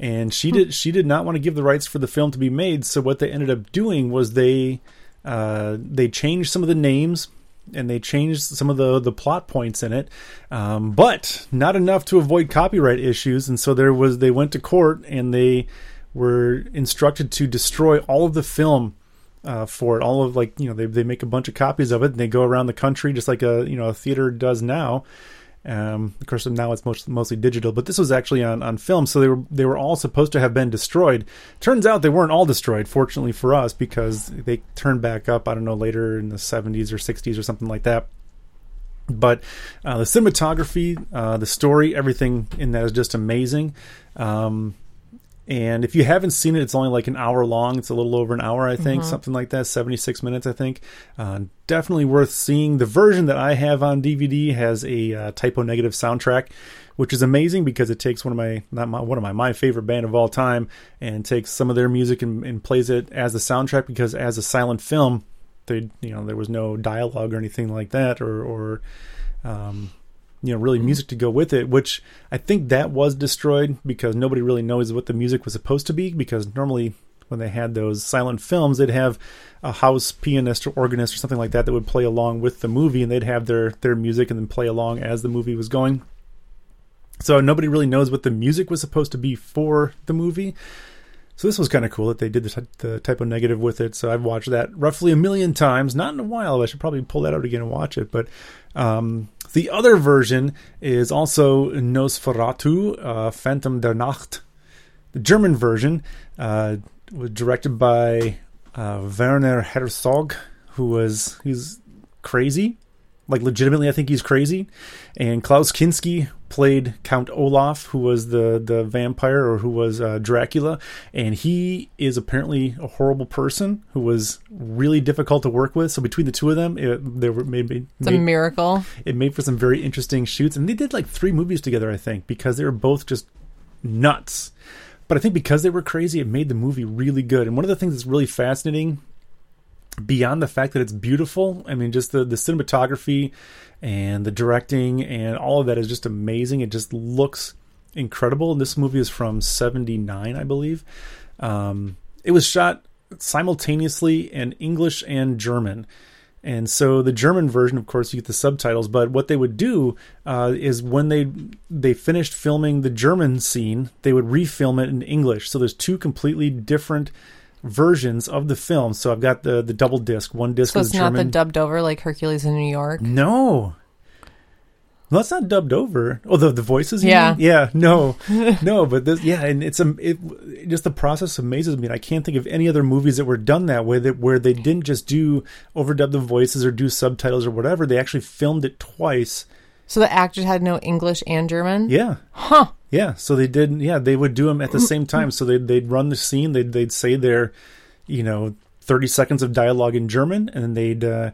And she did. She did not want to give the rights for the film to be made. So what they ended up doing was they uh, they changed some of the names and they changed some of the the plot points in it, um, but not enough to avoid copyright issues. And so there was they went to court and they were instructed to destroy all of the film uh, for it. All of like you know they they make a bunch of copies of it and they go around the country just like a you know a theater does now. Um, of course, now it's most, mostly digital, but this was actually on, on film, so they were they were all supposed to have been destroyed. Turns out they weren't all destroyed, fortunately for us, because they turned back up. I don't know later in the 70s or 60s or something like that. But uh, the cinematography, uh, the story, everything in that is just amazing. Um, and if you haven't seen it, it's only like an hour long. It's a little over an hour, I think, Mm-hmm. something like that, 76 minutes, I think. Uh, definitely worth seeing. The version that I have on DVD has a uh, Type O Negative soundtrack, which is amazing because it takes one of my, not my, one of my, my favorite band of all time and takes some of their music and, and plays it as the soundtrack because as a silent film, they, you know, there was no dialogue or anything like that or, or, um, you know, really music to go with it, which I think that was destroyed because nobody really knows what the music was supposed to be. Because normally, when they had those silent films, they'd have a house pianist or organist or something like that that would play along with the movie, and they'd have their their music and then play along as the movie was going. So nobody really knows what the music was supposed to be for the movie. So this was kind of cool that they did the, the Type O Negative with it. So I've watched that roughly a million times, not in a while. I should probably pull that out again and watch it. But um, the other version is also Nosferatu, uh, Phantom der Nacht. The German version uh, was directed by uh, Werner Herzog, who was he's crazy, like legitimately. I think he's crazy. And Klaus Kinski played Count Olaf, who was the the vampire or who was uh, Dracula, and he is apparently a horrible person who was really difficult to work with. So between the two of them, it, they were maybe It's a miracle. it made for some very interesting shoots and they did like three movies together i think because they were both just nuts but i think because they were crazy it made the movie really good and one of the things that's really fascinating beyond the fact that it's beautiful i mean just the, the cinematography and the directing and all of that is just amazing it just looks incredible and this movie is from 79 i believe um, it was shot simultaneously in english and german and so the German version, of course, you get the subtitles. But what they would do uh, is when they they finished filming the German scene, they would refilm it in English. So there's two completely different versions of the film. So I've got the the double disc. One disc So it's not the dubbed over like Hercules in New York. no. No, that's not dubbed over. Oh, the the voices. Yeah. mean? yeah. No, no. But this, yeah, and it's a it, just the process amazes me. And I can't think of any other movies that were done that way. That where they didn't just do overdub the voices or do subtitles or whatever. They actually filmed it twice. So the actors had no English and German. Yeah, Huh. yeah. So they did. Yeah, they would do them at the same time. So they they'd run the scene. They'd they'd say their, you know, thirty seconds of dialogue in German, and then they'd. Uh,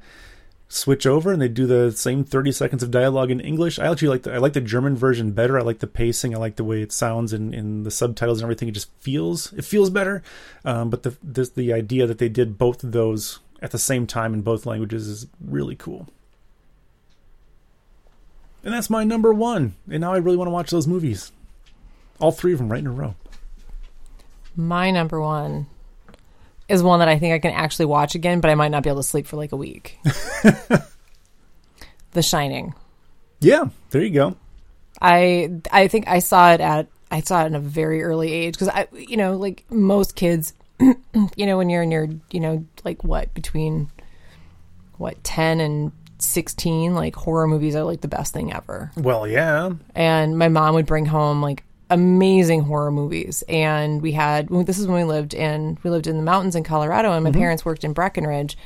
switch over and they do the same 30 seconds of dialogue in English. I actually like the I like the German version better. I like the pacing. I like the way it sounds and in the subtitles and everything. It just feels it feels better. Um, but the this, the idea that they did both of those at the same time in both languages is really cool. And that's my number one. And now I really want to watch those movies. All three of them right in a row. My number one is one that I think I can actually watch again, but I might not be able to sleep for like a week. the Shining. Yeah, there you go. I I think I saw it at I saw it in a very early age because I you know like most kids you know when you're in your you know like what between what 10 and 16 like horror movies are like the best thing ever. Well, yeah. and my mom would bring home like amazing horror movies. And we had well, this is when we lived in we lived in the mountains in colorado and my mm-hmm. parents worked in breckenridge.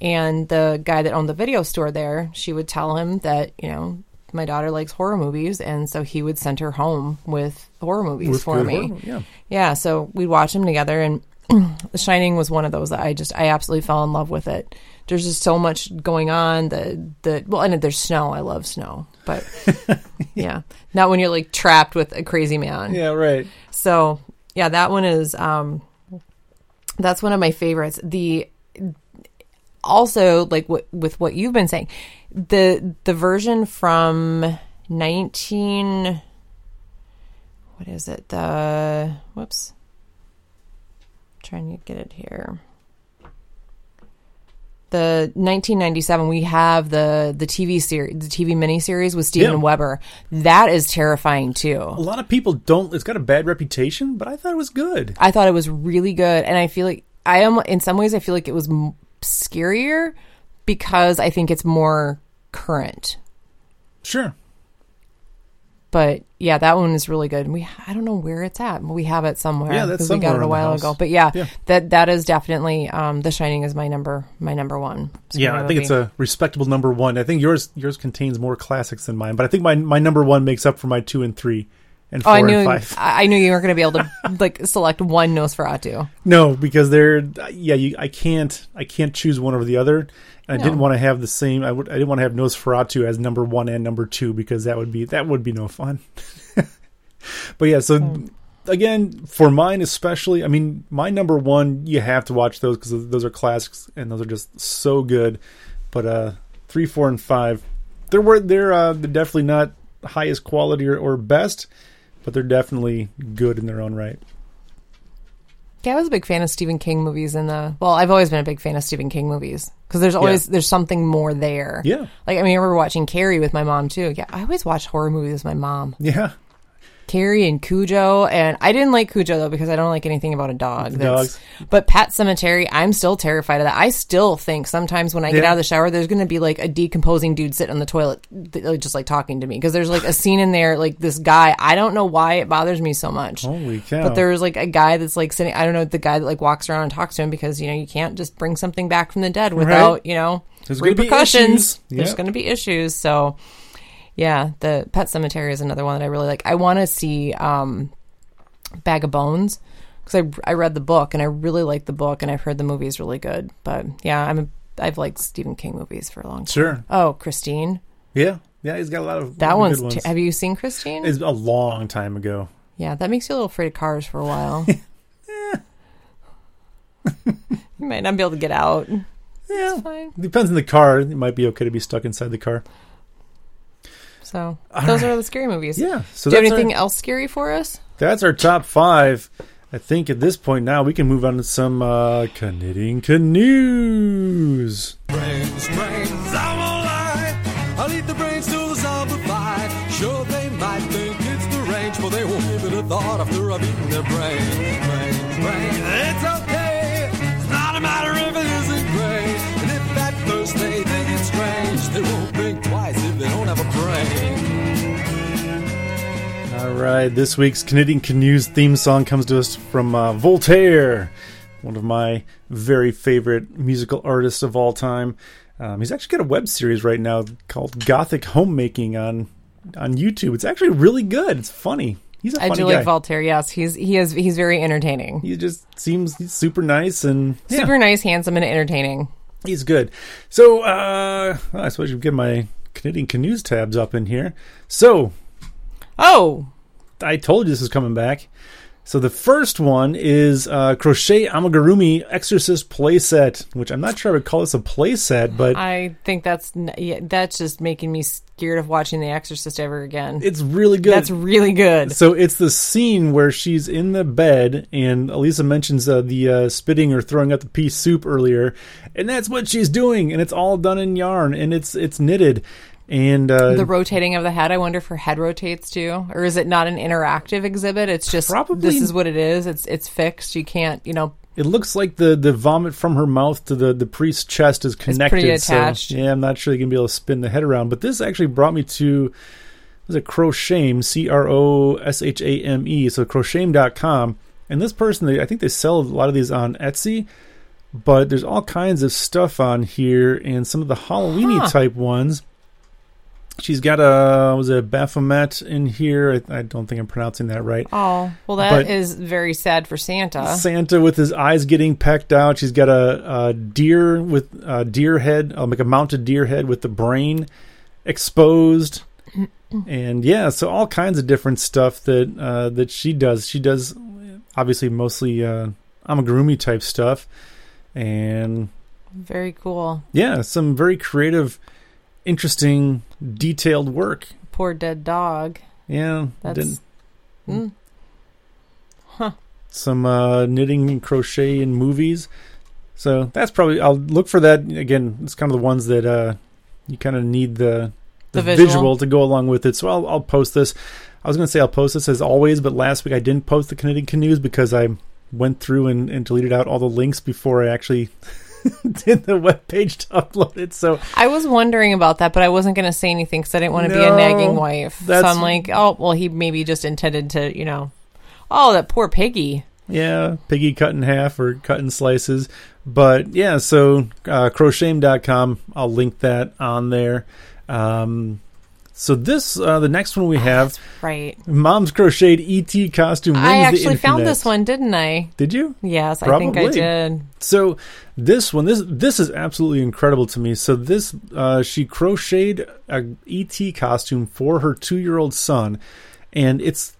And the guy that owned the video store there she would tell him that you know my daughter likes horror movies and so he would send her home with horror movies With for me. horror- yeah. yeah so we'd watch them together and the shining was one of those that i just i absolutely fell in love with it. There's just so much going on the the well and there's snow. I love snow but yeah. Not when you're like trapped with a crazy man. Yeah, right. so yeah that one is um that's one of my favorites. The also like what with what you've been saying the the version from 19 what is it? The whoops trying to get it here the 1997 we have the the TV series the TV miniseries with Steven Yeah. Weber. That is terrifying too. A lot of people don't. It's got a bad reputation, but I thought it was good. I thought it was really good, and I feel like I am in some ways I feel like it was m- scarier because I think it's more current. Sure. But yeah, that one is really good. We I don't know where it's at, but we have it somewhere. Yeah, that's 'cause we got it a while ago. But yeah, Yeah. that that is definitely um, The Shining is my number my number one. Yeah, I think it's a respectable number one. I think yours yours contains more classics than mine, but I think my my number one makes up for my two and three and Oh, four I knew and five. I I knew you weren't going to be able to like select one Nosferatu. No, because they're yeah, you, I can't I can't choose one over the other. I No. didn't want to have the same. I would I didn't want to have Nosferatu as number one and number two because that would be that would be no fun. but yeah, so Hmm. again for mine especially, I mean my number one you have to watch those because those are classics and those are just so good. But uh three, four, and five, they're wor- they're uh, they're definitely not highest quality or, or best, but they're definitely good in their own right. Yeah, I was a big fan of Stephen King movies in the well, I've always been a big fan of Stephen King movies because there's always there's something more there. Yeah, Like I mean, I remember watching Carrie with my mom too. Yeah, I always watch horror movies with my mom. yeah. Carrie and Cujo, and I didn't like Cujo though because I don't like anything about a dog. Dogs. But Pet Sematary, I'm still terrified of that. I still think sometimes when I get out of the shower, there's going to be like a decomposing dude sitting on the toilet, just like talking to me because there's like a scene in there, like this guy. I don't know why it bothers me so much. Holy cow! But there's like a guy that's like sitting. I don't know the guy that like walks around and talks to him because you know you can't just bring something back from the dead without Right. you know There's gonna repercussions. There's Yep. going to be issues. So yeah, the Pet Sematary is another one that I really like. I want to see um, Bag of Bones because I I read the book and I really like the book and I've heard the movie is really good. But yeah, I'm a, I've liked Stephen King movies for a long time. Sure. Oh, Christine, Yeah. Yeah, he's got a lot of that one's. ones. T- have you seen Christine? it's a long time ago. Yeah, that makes you a little afraid of cars for a while. you might not be able to get out. Yeah. Fine. Depends on the car. It might be okay to be stuck inside the car. So All those right. are the scary movies. Yeah. So Do you have anything our, else scary for us? that's our top five. I think at this point now we can move on to some uh knitting canoes. brains, brains, I won't lie. I'll eat the brains till the zombified. Sure, they might think it's the range, but they won't give it a thought after I've eaten their brains. Brains, All right, this week's Knitting Canoes theme song comes to us from uh, Voltaire, one of my very favorite musical artists of all time. Um, he's actually got a web series right now called Gothic Homemaking on on YouTube. It's actually really good. It's funny. He's a I funny do guy. like Voltaire. Yes, he's he is he's very entertaining. he just seems super nice and yeah, Super nice, handsome, and entertaining. he's good. So uh, I suppose you get my Knitting Canoes tabs up in here. So Oh, I told you this is coming back. So the first one is uh, Crochet Amigurumi Exorcist playset, which I'm not sure I would call this a playset, but I think that's yeah, that's just making me scared of watching The Exorcist ever again. it's really good. That's really good. so it's the scene where she's in the bed, and Elisa mentions uh, the uh, spitting or throwing up the pea soup earlier, and that's what she's doing, and it's all done in yarn, and it's it's knitted, and uh, the rotating of the head. I wonder if her head rotates too, or is it not an interactive exhibit? It's just Probably- this is what it is. It's it's fixed. You can't you know It looks like the, the vomit from her mouth to the, the priest's chest is connected. pretty so, attached. yeah, I'm not sure they're gonna be able to spin the head around. But this actually brought me to was it Croshame, C R O S H A M E. So croshame.com. And this person, they, I think they sell a lot of these on Etsy. But there's all kinds of stuff on here, and some of the Halloweeny Huh. type ones. She's got a was it a Baphomet in here? I, I don't think I'm pronouncing that right. Oh, well, that is But- very sad for Santa. Santa with his eyes getting pecked out. She's got a, a deer with a deer head, uh, like a mounted deer head with the brain exposed, and yeah, so all kinds of different stuff that uh, that she does. She does obviously mostly uh, amigurumi type stuff, and Very cool. yeah, some very creative, interesting, detailed work. Poor dead dog. Yeah, That's mm, some uh, knitting and crochet in movies. So that's probably I'll look for that again. It's kind of the ones that uh, you kind of need the the, The visual. visual. to go along with it. So I'll I'll post this. I was going to say I'll post this as always, but last week I didn't post the Canadian canoes because I went through and, and deleted out all the links before I actually did the web page to upload it. So I was wondering about that, but I wasn't going to say anything because I didn't want to be a nagging wife. So I'm like, oh, well, he maybe just intended to, you know, oh, that poor piggy. Yeah, piggy cut in half or cut in slices. But yeah, so uh, croshame.com, I'll link that on there. Um, so this, uh, the next one we have, Right. Mom's crocheted ET costume. I actually found this one, didn't I? Did you? Yes, I think I Probably. did. So this one, this this is absolutely incredible to me. So this, uh, she crocheted a ET costume for her two year old son, and it's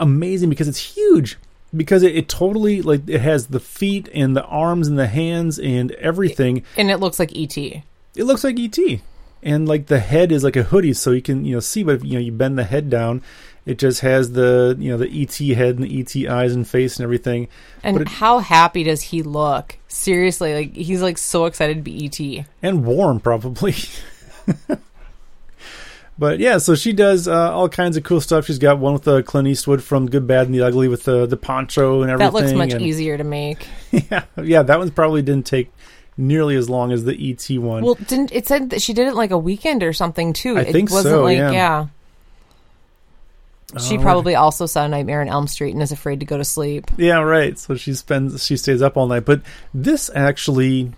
amazing because it's huge. Because it, it totally like it has the feet and the arms and the hands and everything. And it looks like E.T. It looks like ET, and like the head is like a hoodie, so you can you know see. But if you know you bend the head down, it just has the you know the ET head and the ET eyes and face and everything. And it- how happy does he look? Seriously, like he's like so excited to be E.T. and warm probably. but yeah, so she does uh, all kinds of cool stuff. She's got one with uh, Clint Eastwood from Good, Bad, and the Ugly with the the poncho and everything. That looks much and- easier to make. Yeah, yeah, that one probably didn't take nearly as long as the ET one. Well, didn't it said that she did it like a weekend or something too? I it think wasn't so, like yeah. She Uh, probably also saw a Nightmare on Elm Street and is afraid to go to sleep. Yeah, right. So she spends she stays up all night. But this actually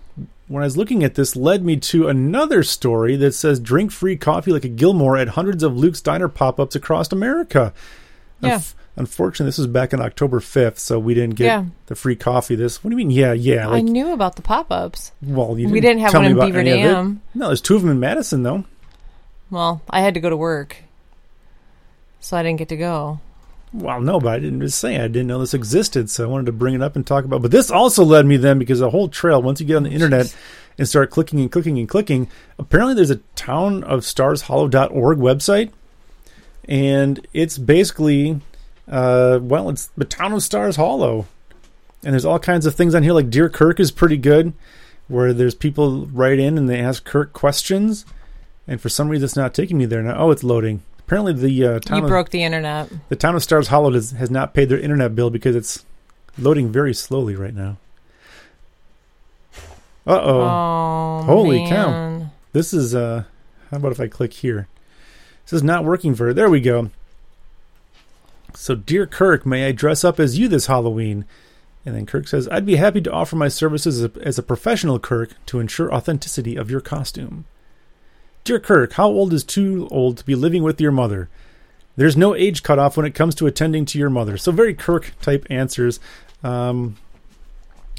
when I was looking at this led me to another story that says drink free coffee like a Gilmore at hundreds of Luke's Diner pop-ups across America. Yeah. Unf- unfortunately, this was back on October 5th, so we didn't get Yeah. the free coffee this. What do you mean? Yeah, yeah. I knew about the pop-ups. well, you we didn't have one in Beaver any of it. Dam. No, there's two of them in Madison though. Well, I had to go to work, so I didn't get to go. Well, no, but I didn't just say I didn't know this existed, so I wanted to bring it up and talk about. But this also led me then because the whole trail, once you get on the internet and start clicking and clicking and clicking, apparently there's a town of starshollow.org website, and it's basically, uh, well, it's the town of Stars Hollow, and there's all kinds of things on here. Like Dear Kirk is pretty good, where there's people write in and they ask Kirk questions, and for some reason it's not taking me there now. Oh, it's loading. Apparently the uh, town You of, broke the internet. the town of Stars Hollow does, has not paid their internet bill because it's loading very slowly right now. Uh oh. Holy cow. This is uh how about if I click here? This is not working for her. there we go. So dear Kirk, may I dress up as you this Halloween? And then Kirk says, I'd be happy to offer my services as a, as a professional Kirk to ensure authenticity of your costume. Dear Kirk, how old is too old to be living with your mother? There's no age cutoff when it comes to attending to your mother. So very Kirk type answers. Um,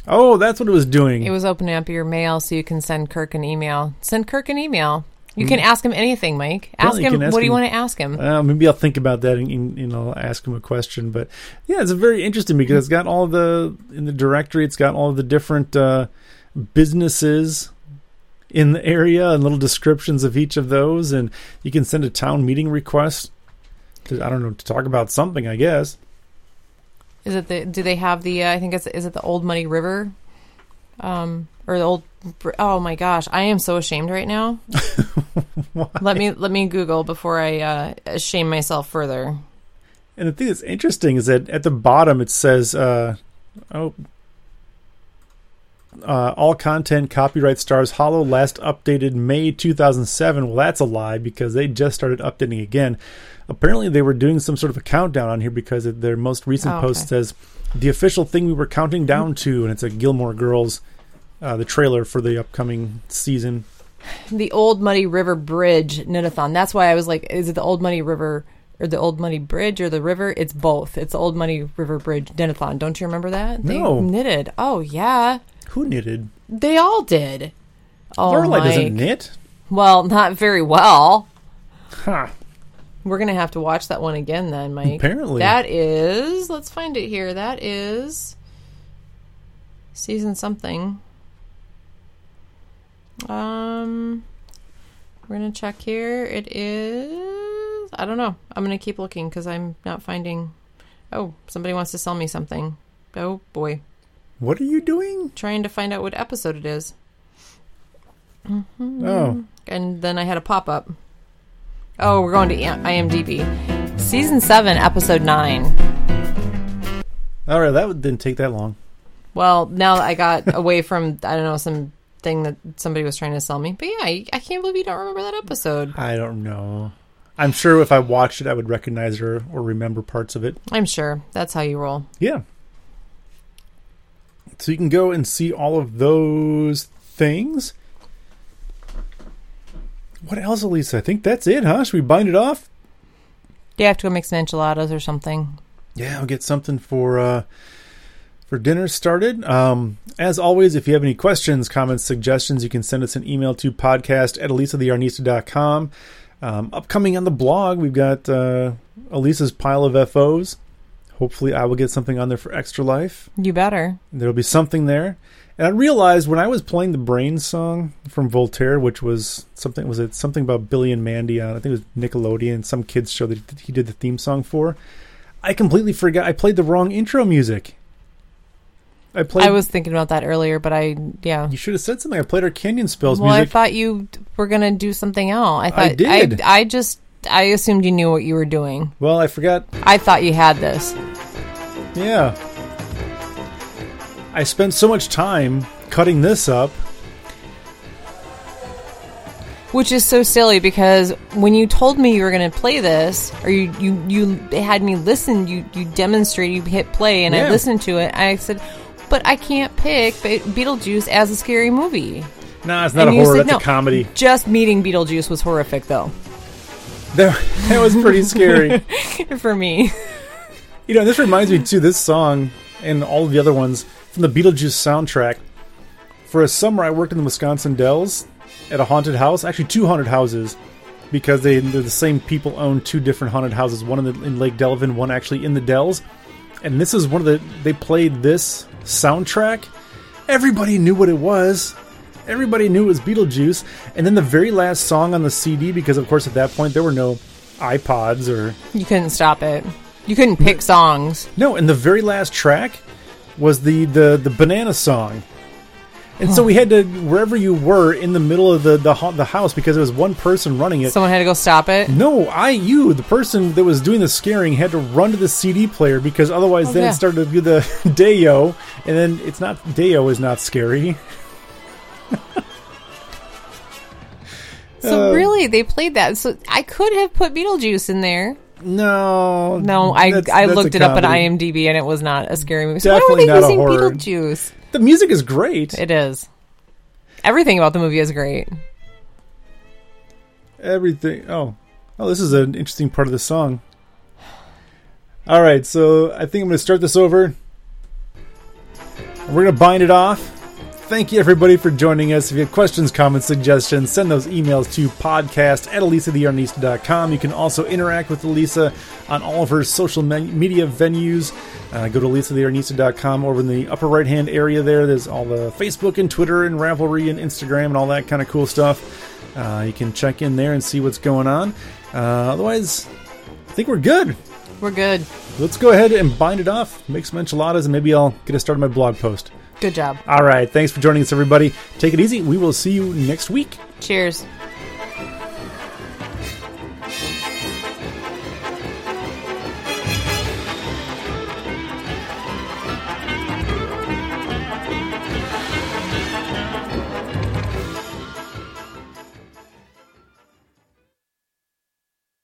oh, that's what it was doing. It was opening up your mail so you can send Kirk an email. Send Kirk an email. You can ask him anything, Mike. Ask you him. ask what do you want to ask him? Uh, maybe I'll think about that and, and you know ask him a question. But yeah, it's very interesting because it's got all the in the directory. It's got all the different uh, businesses in the area and little descriptions of each of those, and you can send a town meeting request. To, I don't know to talk about something. I guess. Is it the? Do they have the? Uh, I think it's. Is it the Old Money River? Um, or the old? Oh my gosh, I am so ashamed right now. let me let me Google before I uh, shame myself further. And the thing that's interesting is that at the bottom it says, uh, "Oh, uh, all content copyright stars Hollow last updated May 2007." Well, that's a lie because they just started updating again. Apparently, they were doing some sort of a countdown on here because their most recent Oh, post okay. says the official thing we were counting down to, and it's a Gilmore Girls, uh, the trailer for the upcoming season. The Old Muddy River Bridge knitathon. That's why I was like, is it the Old Muddy River or the Old Muddy Bridge or the river? It's both. It's the Old Muddy River Bridge knitathon. Don't you remember that? They No. knitted. Oh yeah, Who knitted? they all did. Oh, Lorelai doesn't knit. Well, not very well. Ha! We're gonna have to watch that one again then, Mike. Apparently. that is. Let's find it here. That is season something. Um, we're gonna check here. It is. I don't know. I'm gonna keep looking because I'm not finding. Oh, somebody wants to sell me something. Oh boy. What are you doing? trying to find out what episode it is. Oh, And then I had a pop up. Oh, we're going to IMDb. Season 7, Episode 9. all right. That didn't take that long. Well, now I got away from, I don't know, some thing that somebody was trying to sell me. But yeah, I, I can't believe you don't remember that episode. I don't know. I'm sure if I watched it, I would recognize her or remember parts of it. I'm sure. That's how you roll. Yeah. So you can go and see all of those things. What else, Elisa? I think that's it, huh? Should we bind it off? Do you have to go make some enchiladas or something? Yeah, I'll get something for uh for dinner started. Um as always, if you have any questions, comments, suggestions, you can send us an email to podcast at elisatheyarnista.com. Um, upcoming on the blog, we've got uh, Elisa's pile of FOs. Hopefully, I will get something on there for Extra Life. You better. There'll be something there. And I realized when I was playing the Brain song from Voltaire, which was something was it something about Billy and Mandy on I think it was Nickelodeon, some kids show that he did the theme song for. I completely forgot I played the wrong intro music. I played I was thinking about that earlier, but I, yeah. you should have said something. I played our Canyon Spells Well, I thought you were going to do something else. I thought I did. I, I just, I assumed you knew what you were doing. well, I forgot. I thought you had this. Yeah. I spent so much time cutting this up. Which is so silly because when you told me you were going to play this, or you, you, you had me listen, you, you demonstrated, you hit play, and Yeah. I listened to it. I said, but I can't pick Be- Beetlejuice as a scary movie. Nah, it's not And a horror. said That's no. a comedy. Just meeting Beetlejuice was horrific, though, That, that was pretty scary. for me. You know, this reminds me too. This song and all of the other ones from the Beetlejuice soundtrack. For a summer, I worked in the Wisconsin Dells at a haunted house, actually two haunted houses, because they they're the same people own two different haunted houses. One in, the, in Lake Delavan, one actually in the Dells. And this is one of the they played this soundtrack. Everybody knew what it was. Everybody knew it was Beetlejuice. And then the very last song on the CD, because of course at that point there were no iPods or You couldn't stop it. You couldn't pick songs. no, and the very last track was the the the banana song. And so we had to wherever you were in the middle of the the, the house because it was one person running it. Someone had to go stop it. no, I you the person that was doing the scaring had to run to the CD player because otherwise Oh, then yeah. it started to do the Deo and then it's not Deo is not scary. So Uh, really, they played that. So I could have put Beetlejuice in there. No, No, I that's- I that's looked it up at. IMDb and it was not a scary movie. So Definitely why were they using. Beetlejuice? The music is great. It is. Everything about the movie is great. everything. Oh, oh, this is an interesting part of the song. All right, so I think I'm going to start this over. We're going to bind it off. Thank you, everybody, for joining us. If you have questions, comments, suggestions, send those emails to podcast at elisatheyarnista.com. You can also interact with Elisa on all of her social me- media venues. Uh, go to elisatheyarnista.com over in the upper right hand area there. There's all the Facebook and Twitter and Ravelry and Instagram and all that kind of cool stuff. Uh, you can check in there and see what's going on. Uh, otherwise, I think we're good. We're good. Let's go ahead and bind it off, make some enchiladas, and maybe I'll get a start on my blog post. Good job. All right. Thanks for joining us, everybody. Take it easy. We will see you next week. Cheers.